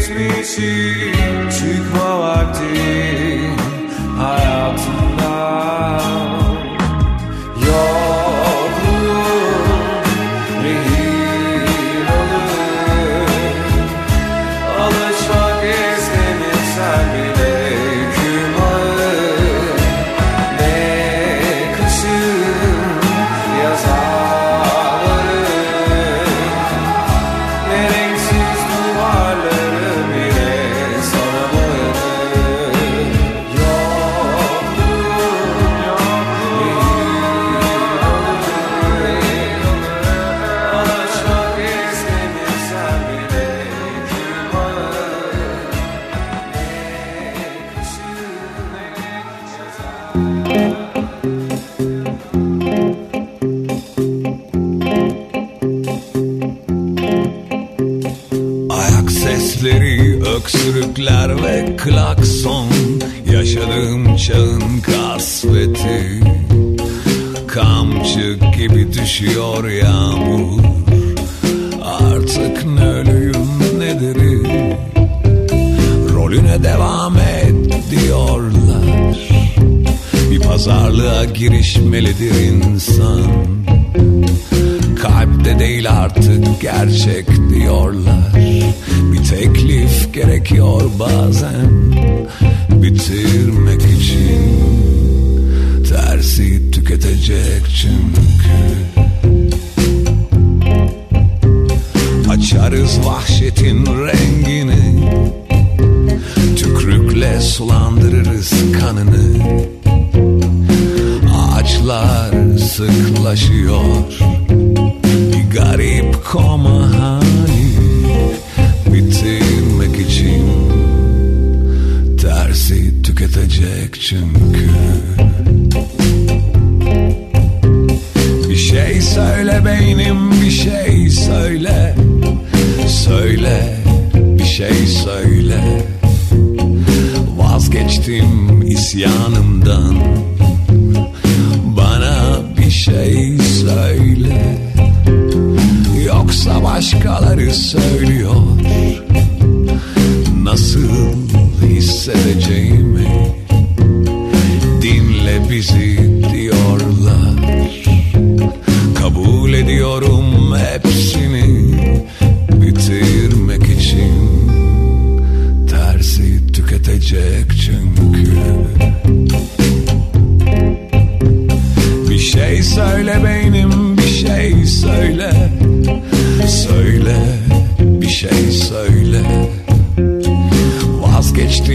Εσύ κοίταξε.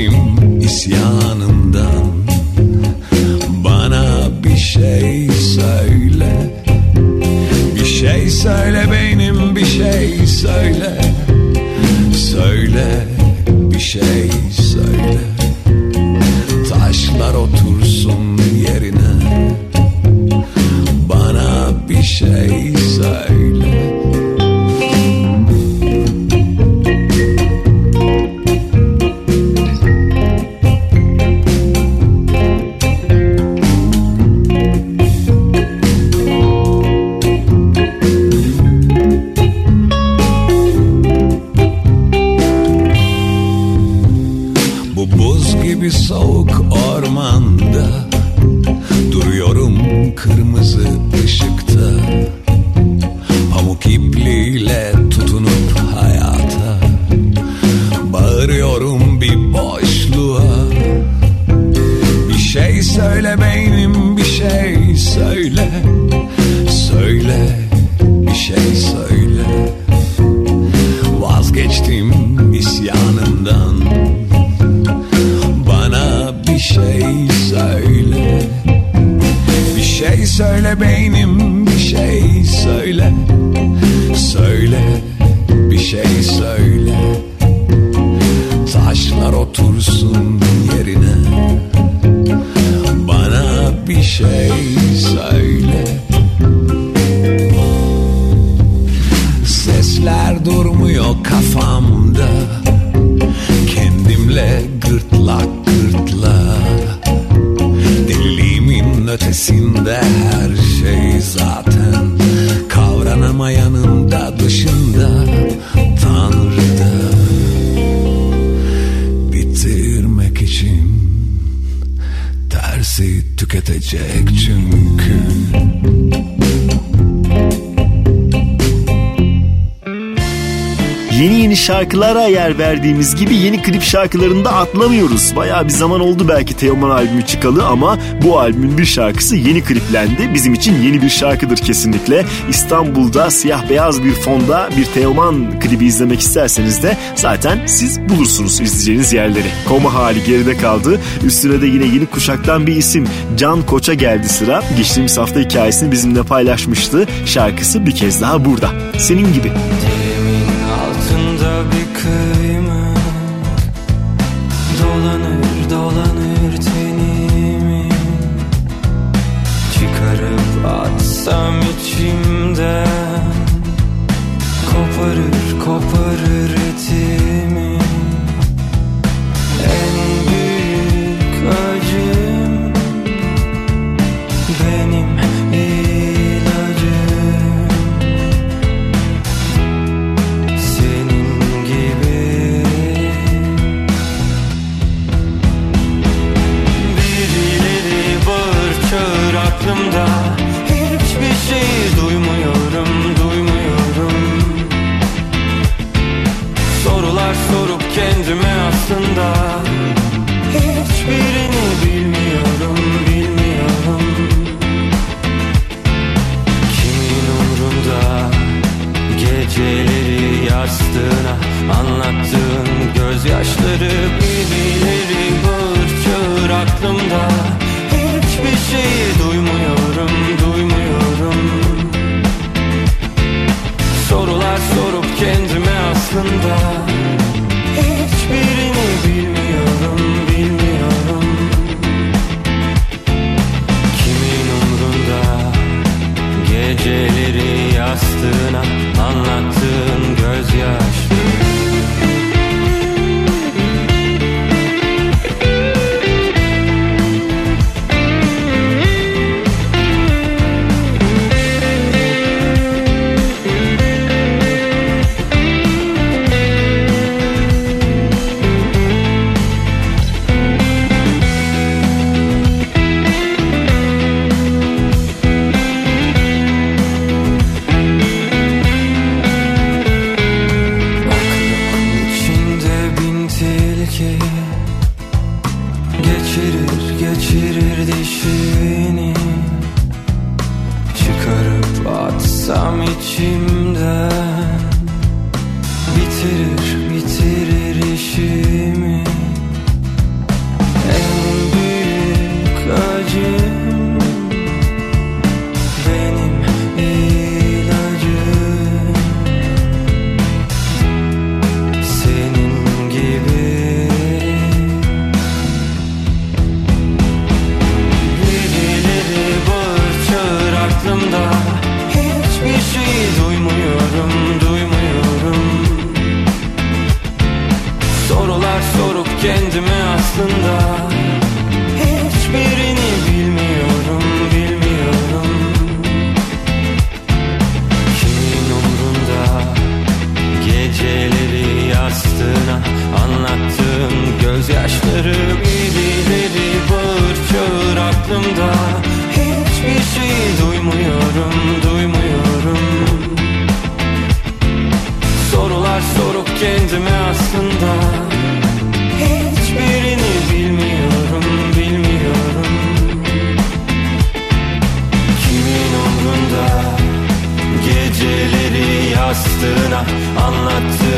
Vazgeçtim isyanımdan Bana bir şey söyle. Bir şey söyle beynim bir şey söyle. Söyle bir şey. Verdiğimiz gibi yeni klip şarkılarında atlamıyoruz. Bayağı bir zaman oldu belki Teoman albümü çıkalı ama bu albümün bir şarkısı yeni kliplendi. Bizim için yeni bir şarkıdır kesinlikle. İstanbul'da siyah beyaz bir fonda bir Teoman klibi izlemek isterseniz de zaten siz bulursunuz izleyeceğiniz yerleri. Koma hali geride kaldı. Üstüne de yine yeni kuşaktan bir isim Can Koç'a geldi sıra. Geçtiğimiz hafta hikayesini bizimle paylaşmıştı. Şarkısı bir kez daha burada. Senin gibi. Dilimin anlattı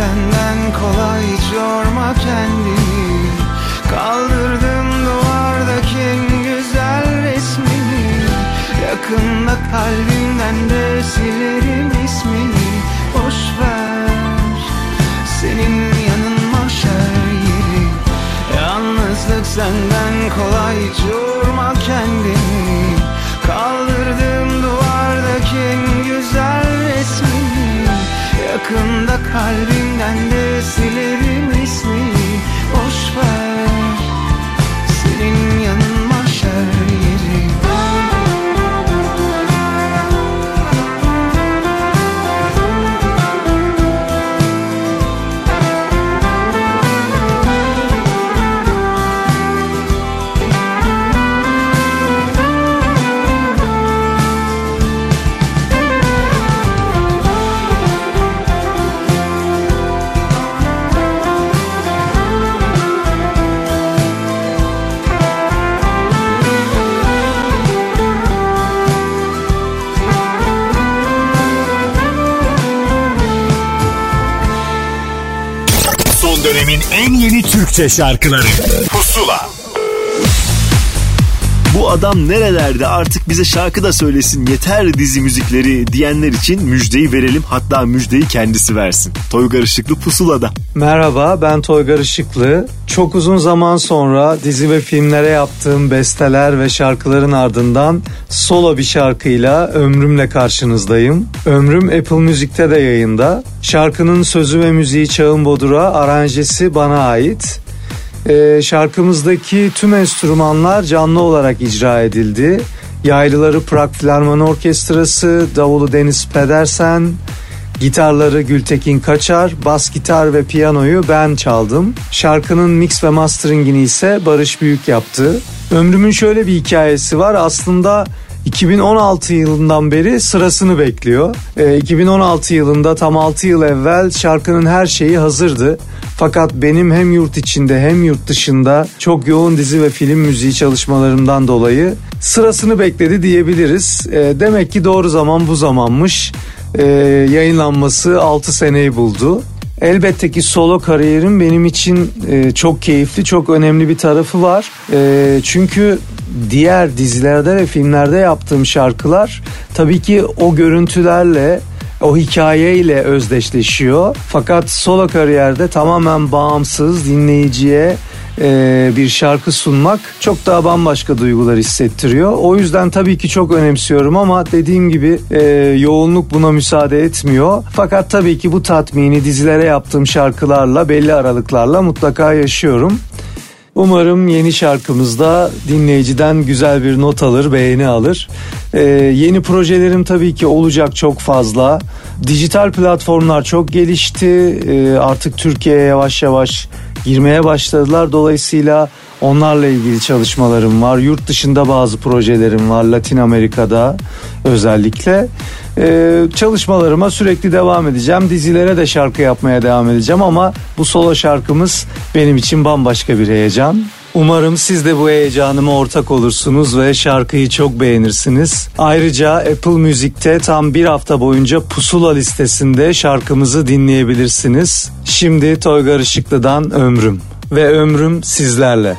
senden kolay hiç yorma kendini. Kaldırdım duvardaki en güzel resmini. Yakında kalbimden de silerim ismini. Boş ver senin yanın mahşer yeri Yalnızlık senden kolay hiç yorma kendini. Kaldırdım duvardaki en Yakında kalbimden de silerim ismini. Boş ver. Senin en yeni Türkçe şarkıları Pusula Bu adam nerelerde artık bize şarkı da söylesin yeter dizi müzikleri diyenler için müjdeyi verelim hatta müjdeyi kendisi versin. Toygar Işıklı Pusula'da. Merhaba ben Toygar Işıklı. Çok uzun zaman sonra dizi ve filmlere yaptığım besteler ve şarkıların ardından solo bir şarkıyla Ömrüm'le karşınızdayım. Ömrüm Apple Müzik'te de yayında. Şarkının sözü ve müziği Çağın Bodur'a, aranjesi bana ait. Ee, şarkımızdaki tüm enstrümanlar canlı olarak icra edildi. Yaylıları Prag Filarmoni Orkestrası, davulu Deniz Pedersen, gitarları Gültekin Kaçar, bas gitar ve piyanoyu ben çaldım. Şarkının mix ve masteringini ise Barış Büyük yaptı. Ömrümün şöyle bir hikayesi var. Aslında 2016 yılından beri sırasını bekliyor. Ee, 2016 yılında tam 6 yıl evvel şarkının her şeyi hazırdı. Fakat benim hem yurt içinde hem yurt dışında çok yoğun dizi ve film müziği çalışmalarımdan dolayı sırasını bekledi diyebiliriz. Ee, demek ki doğru zaman bu zamanmış. Ee, yayınlanması 6 seneyi buldu. Elbette ki solo kariyerim benim için e, çok keyifli, çok önemli bir tarafı var. E, çünkü diğer dizilerde ve filmlerde yaptığım şarkılar tabii ki o görüntülerle o hikayeyle özdeşleşiyor. Fakat solo kariyerde tamamen bağımsız dinleyiciye e, bir şarkı sunmak çok daha bambaşka duygular hissettiriyor. O yüzden tabii ki çok önemsiyorum ama dediğim gibi e, yoğunluk buna müsaade etmiyor. Fakat tabii ki bu tatmini dizilere yaptığım şarkılarla belli aralıklarla mutlaka yaşıyorum. Umarım yeni şarkımızda dinleyiciden güzel bir not alır, beğeni alır. Ee, yeni projelerim tabii ki olacak çok fazla. Dijital platformlar çok gelişti. Ee, artık Türkiye'ye yavaş yavaş girmeye başladılar. Dolayısıyla onlarla ilgili çalışmalarım var. Yurt dışında bazı projelerim var. Latin Amerika'da özellikle. Ee, çalışmalarıma sürekli devam edeceğim. Dizilere de şarkı yapmaya devam edeceğim ama bu solo şarkımız benim için bambaşka bir heyecan. Umarım siz de bu heyecanıma ortak olursunuz ve şarkıyı çok beğenirsiniz. Ayrıca Apple Müzik'te tam bir hafta boyunca Pusula listesinde şarkımızı dinleyebilirsiniz. Şimdi Toygar Işıklı'dan Ömrüm ve Ömrüm sizlerle.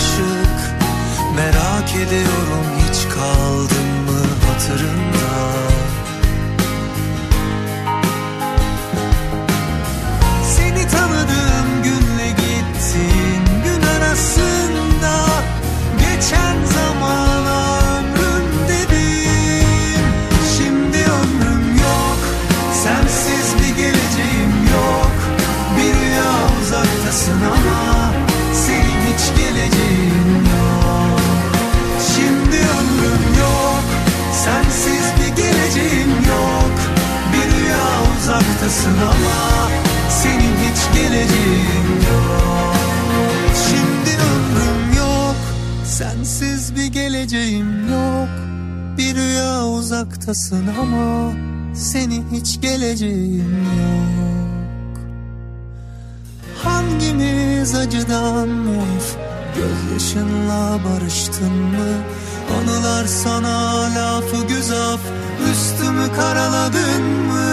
Karışık Merak ediyorum ama Senin hiç geleceğin yok. Şimdi ömrüm yok Sensiz bir geleceğim yok. Bir rüya uzaktasın ama Senin hiç geleceğin yok. Hangimiz acıdan of Gözyaşınla barıştın mı? Anılar sana lafı güzaf Üstümü karaladın mı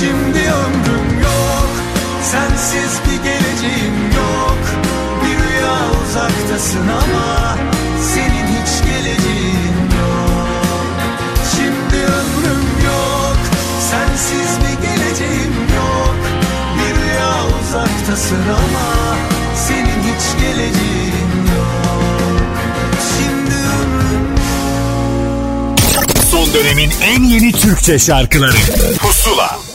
Şimdi ömrüm yok Sensiz bir geleceğim yok. Bir rüya uzaktasın ama Senin hiç geleceğin yok. Şimdi ömrüm yok Sensiz bir geleceğim yok. Bir rüya uzaktasın ama Senin hiç geleceğin yok. Şimdi ömrüm Son dönemin en yeni Türkçe şarkıları. Pusula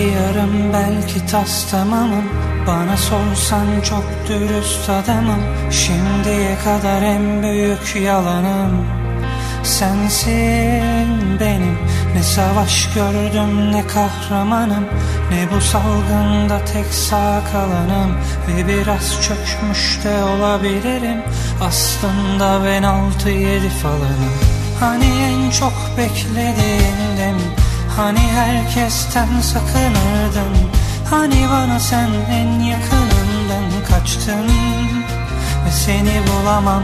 Yarım belki tas tamamım. Bana sorsan çok dürüst adamım. Şimdiye kadar en büyük yalanım. Sensin benim. Ne savaş gördüm ne kahramanım. Ne bu salgında tek sağ kalanım. Ve biraz çökmüş de olabilirim. Aslında ben altı yedi falanım. Hani en çok beklediğimdim Hani herkesten sakınırdın? Hani bana sen en yakınımdan kaçtın? Ve seni bulamam.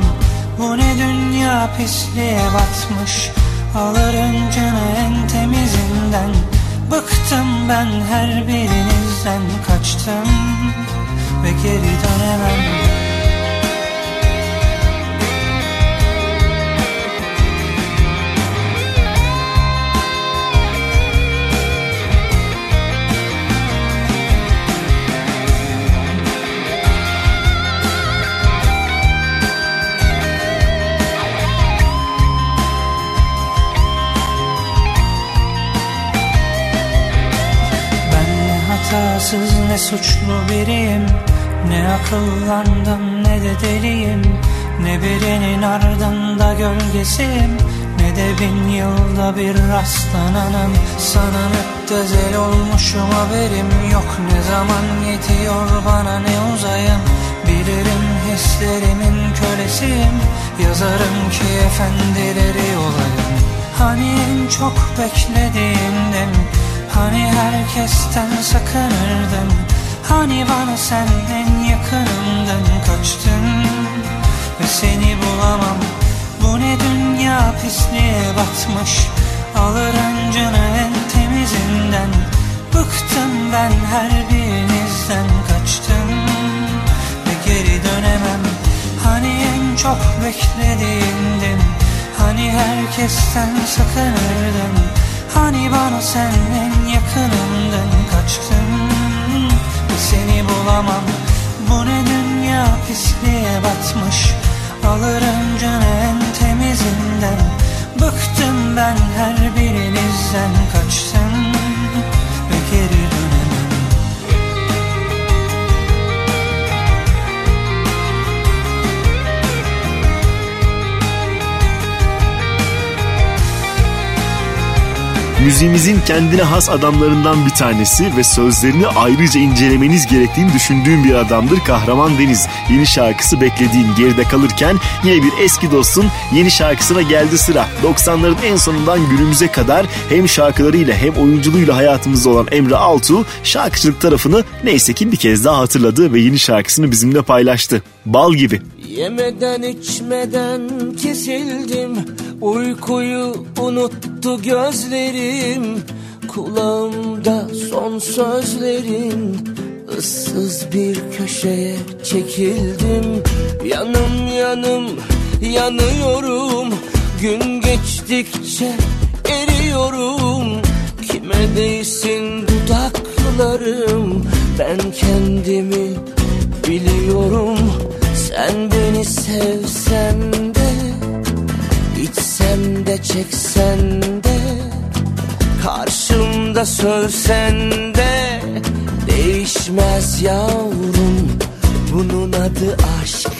Bu ne dünya pisliğe batmış? Alırım canı en temizinden. Bıktım ben her birinizden kaçtım. Ve geri dönemem hatasız ne suçlu biriyim? Ne akıllandım ne de deliyim. Ne birinin ardında gölgesiyim. Ne de bin yılda bir rastlananım. Sana müptezel olmuşum haberim yok. Ne zaman yetiyor bana ne uzayım? Bilirim hislerimin kölesiyim. Yazarım ki efendileri olayım. Hani en çok beklediğimden Hani herkesten sakınırdın? Hani bana sen en yakınımdan kaçtın? Ve seni bulamam. Bu ne dünya pisliğe batmış? Alır öncünü en temizinden. Bıktım ben her birinizden kaçtım. Ve geri dönemem. Hani en çok beklediğimdin Hani herkesten sakınırdın Hani bana sen en yakınımdan kaçtın seni bulamam. Bu ne dünya pisliğe batmış? Alırım canı en temizinden. Bıktım ben her birinizden kaçtım Ve geri Müziğimizin kendine has adamlarından bir tanesi ve sözlerini ayrıca incelemeniz gerektiğini düşündüğüm bir adamdır Kahraman Deniz. Yeni şarkısı beklediğin geride kalırken yine bir eski dostun yeni şarkısına geldi sıra. 90'ların en sonundan günümüze kadar hem şarkılarıyla hem oyunculuğuyla hayatımızda olan Emre Altuğ şarkıcılık tarafını neyse ki bir kez daha hatırladı ve yeni şarkısını bizimle paylaştı. Bal gibi. Yemeden içmeden kesildim. Uykuyu unuttu gözlerim. Kulağımda son sözlerin ıssız bir köşeye çekildim. Yanım yanım yanıyorum. Gün geçtikçe eriyorum. Kime değsin dudaklarım? Ben kendimi biliyorum Sen beni sevsen de içsem de çeksen de Karşımda sövsen de Değişmez yavrum Bunun adı aşk.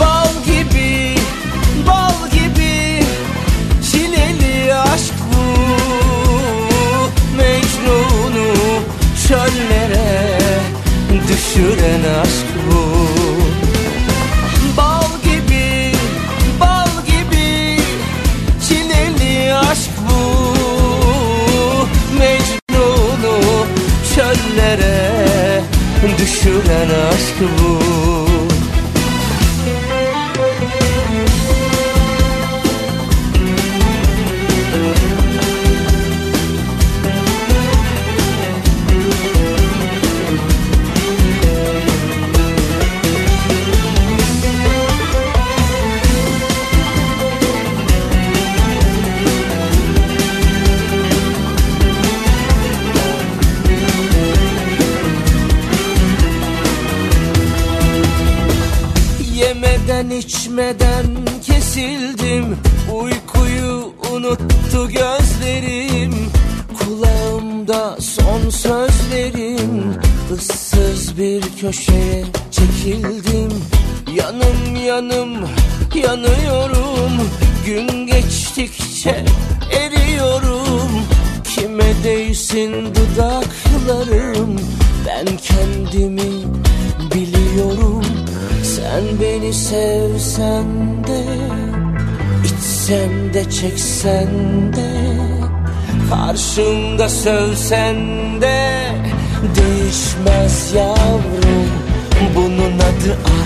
Bal gibi Bal gibi Çileli aşk bu. Mecnun'u çöllere Düşüren aşk bu çeksen de Karşımda sövsen de Değişmez yavrum Bunun adı aşk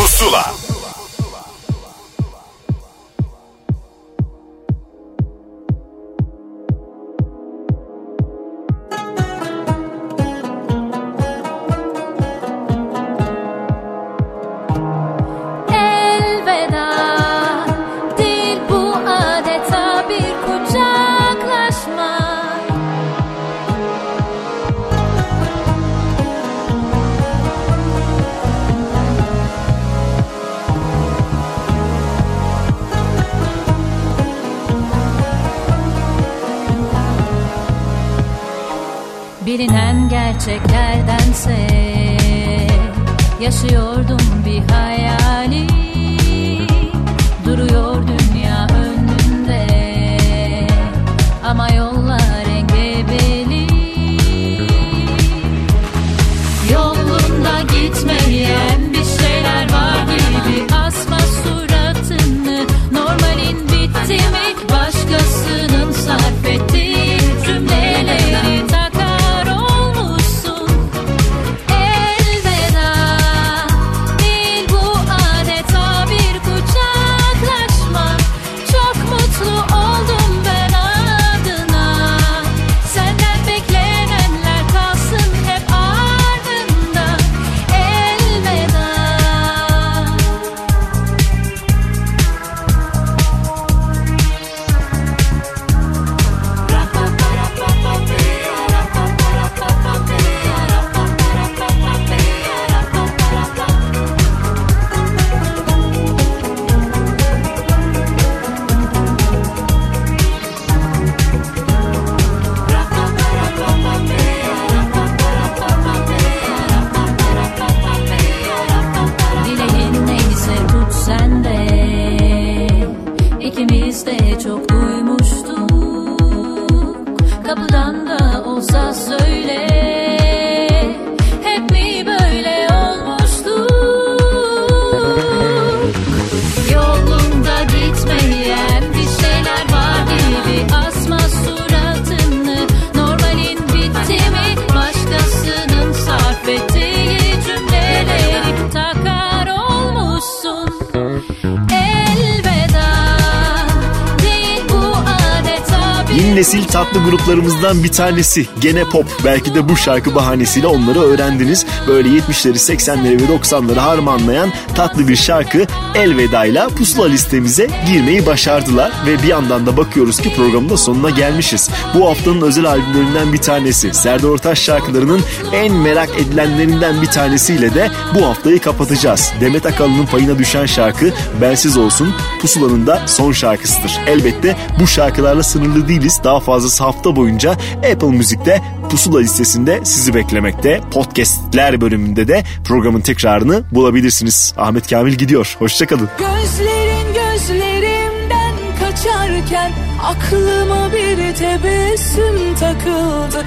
gruplarımızdan bir tanesi. Gene pop. Belki de bu şarkı bahanesiyle onları öğrendiniz. Böyle 70'leri, 80'leri ve 90'ları harmanlayan tatlı bir şarkı Elveda'yla pusula listemize girmeyi başardılar. Ve bir yandan da bakıyoruz ki programın da sonuna gelmişiz. Bu haftanın özel albümlerinden bir tanesi. Serdar Ortaç şarkılarının en merak edilenlerinden bir tanesiyle de bu haftayı kapatacağız. Demet Akalın'ın payına düşen şarkı Bensiz Olsun Pusula'nın da son şarkısıdır. Elbette bu şarkılarla sınırlı değiliz. Daha fazlası hafta boyunca Apple Müzik'te Pusula listesinde sizi beklemekte. Podcastler bölümünde de programın tekrarını bulabilirsiniz. Ahmet Kamil gidiyor. Hoşçakalın. Gözlerin gözlerimden kaçarken aklıma bir tebessüm takıldı.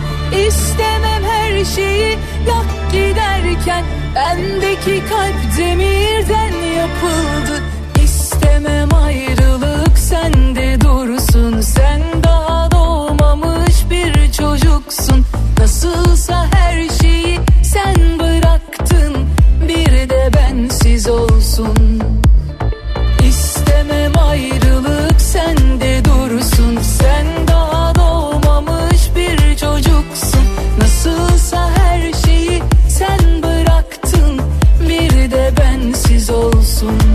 İstemem her şeyi yak giderken bendeki kalp demirden yapıldı. İstemem ayrılık sende dursun. Sen daha doğmamış bir çocuksun. Nasılsa her şeyi sen bıraktın. Bir de bensiz olsun. İstemem ayrılık sende dursun. Sen daha doğmamış bir çocuksun. Nasılsa her şeyi sen bıraktın. Bir de bensiz olsun.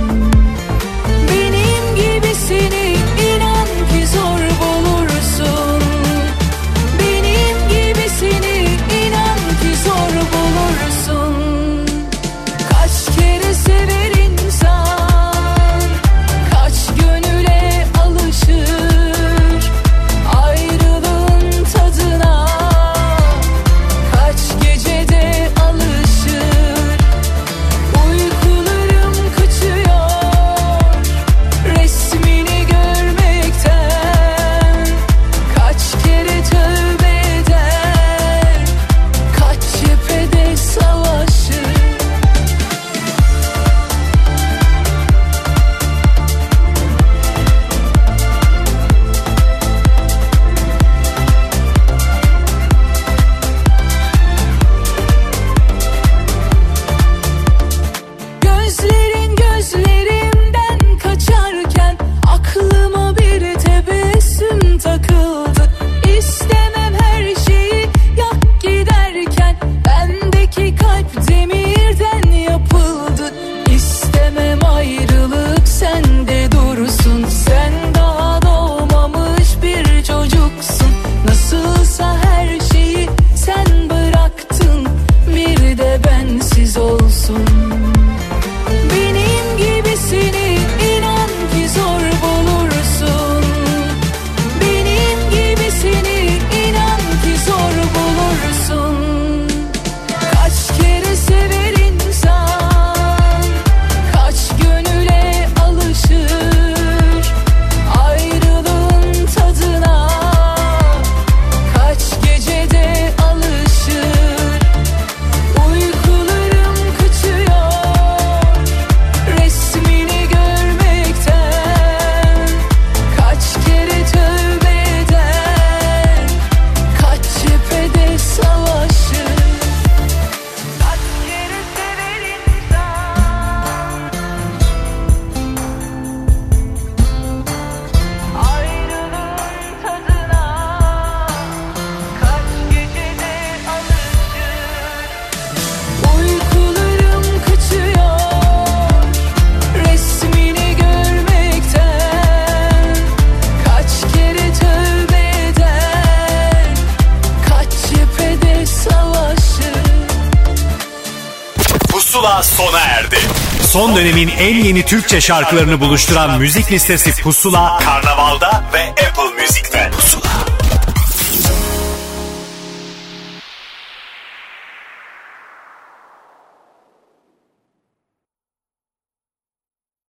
yeni Türkçe şarkılarını buluşturan müzik listesi Pusula, Karnaval'da ve Apple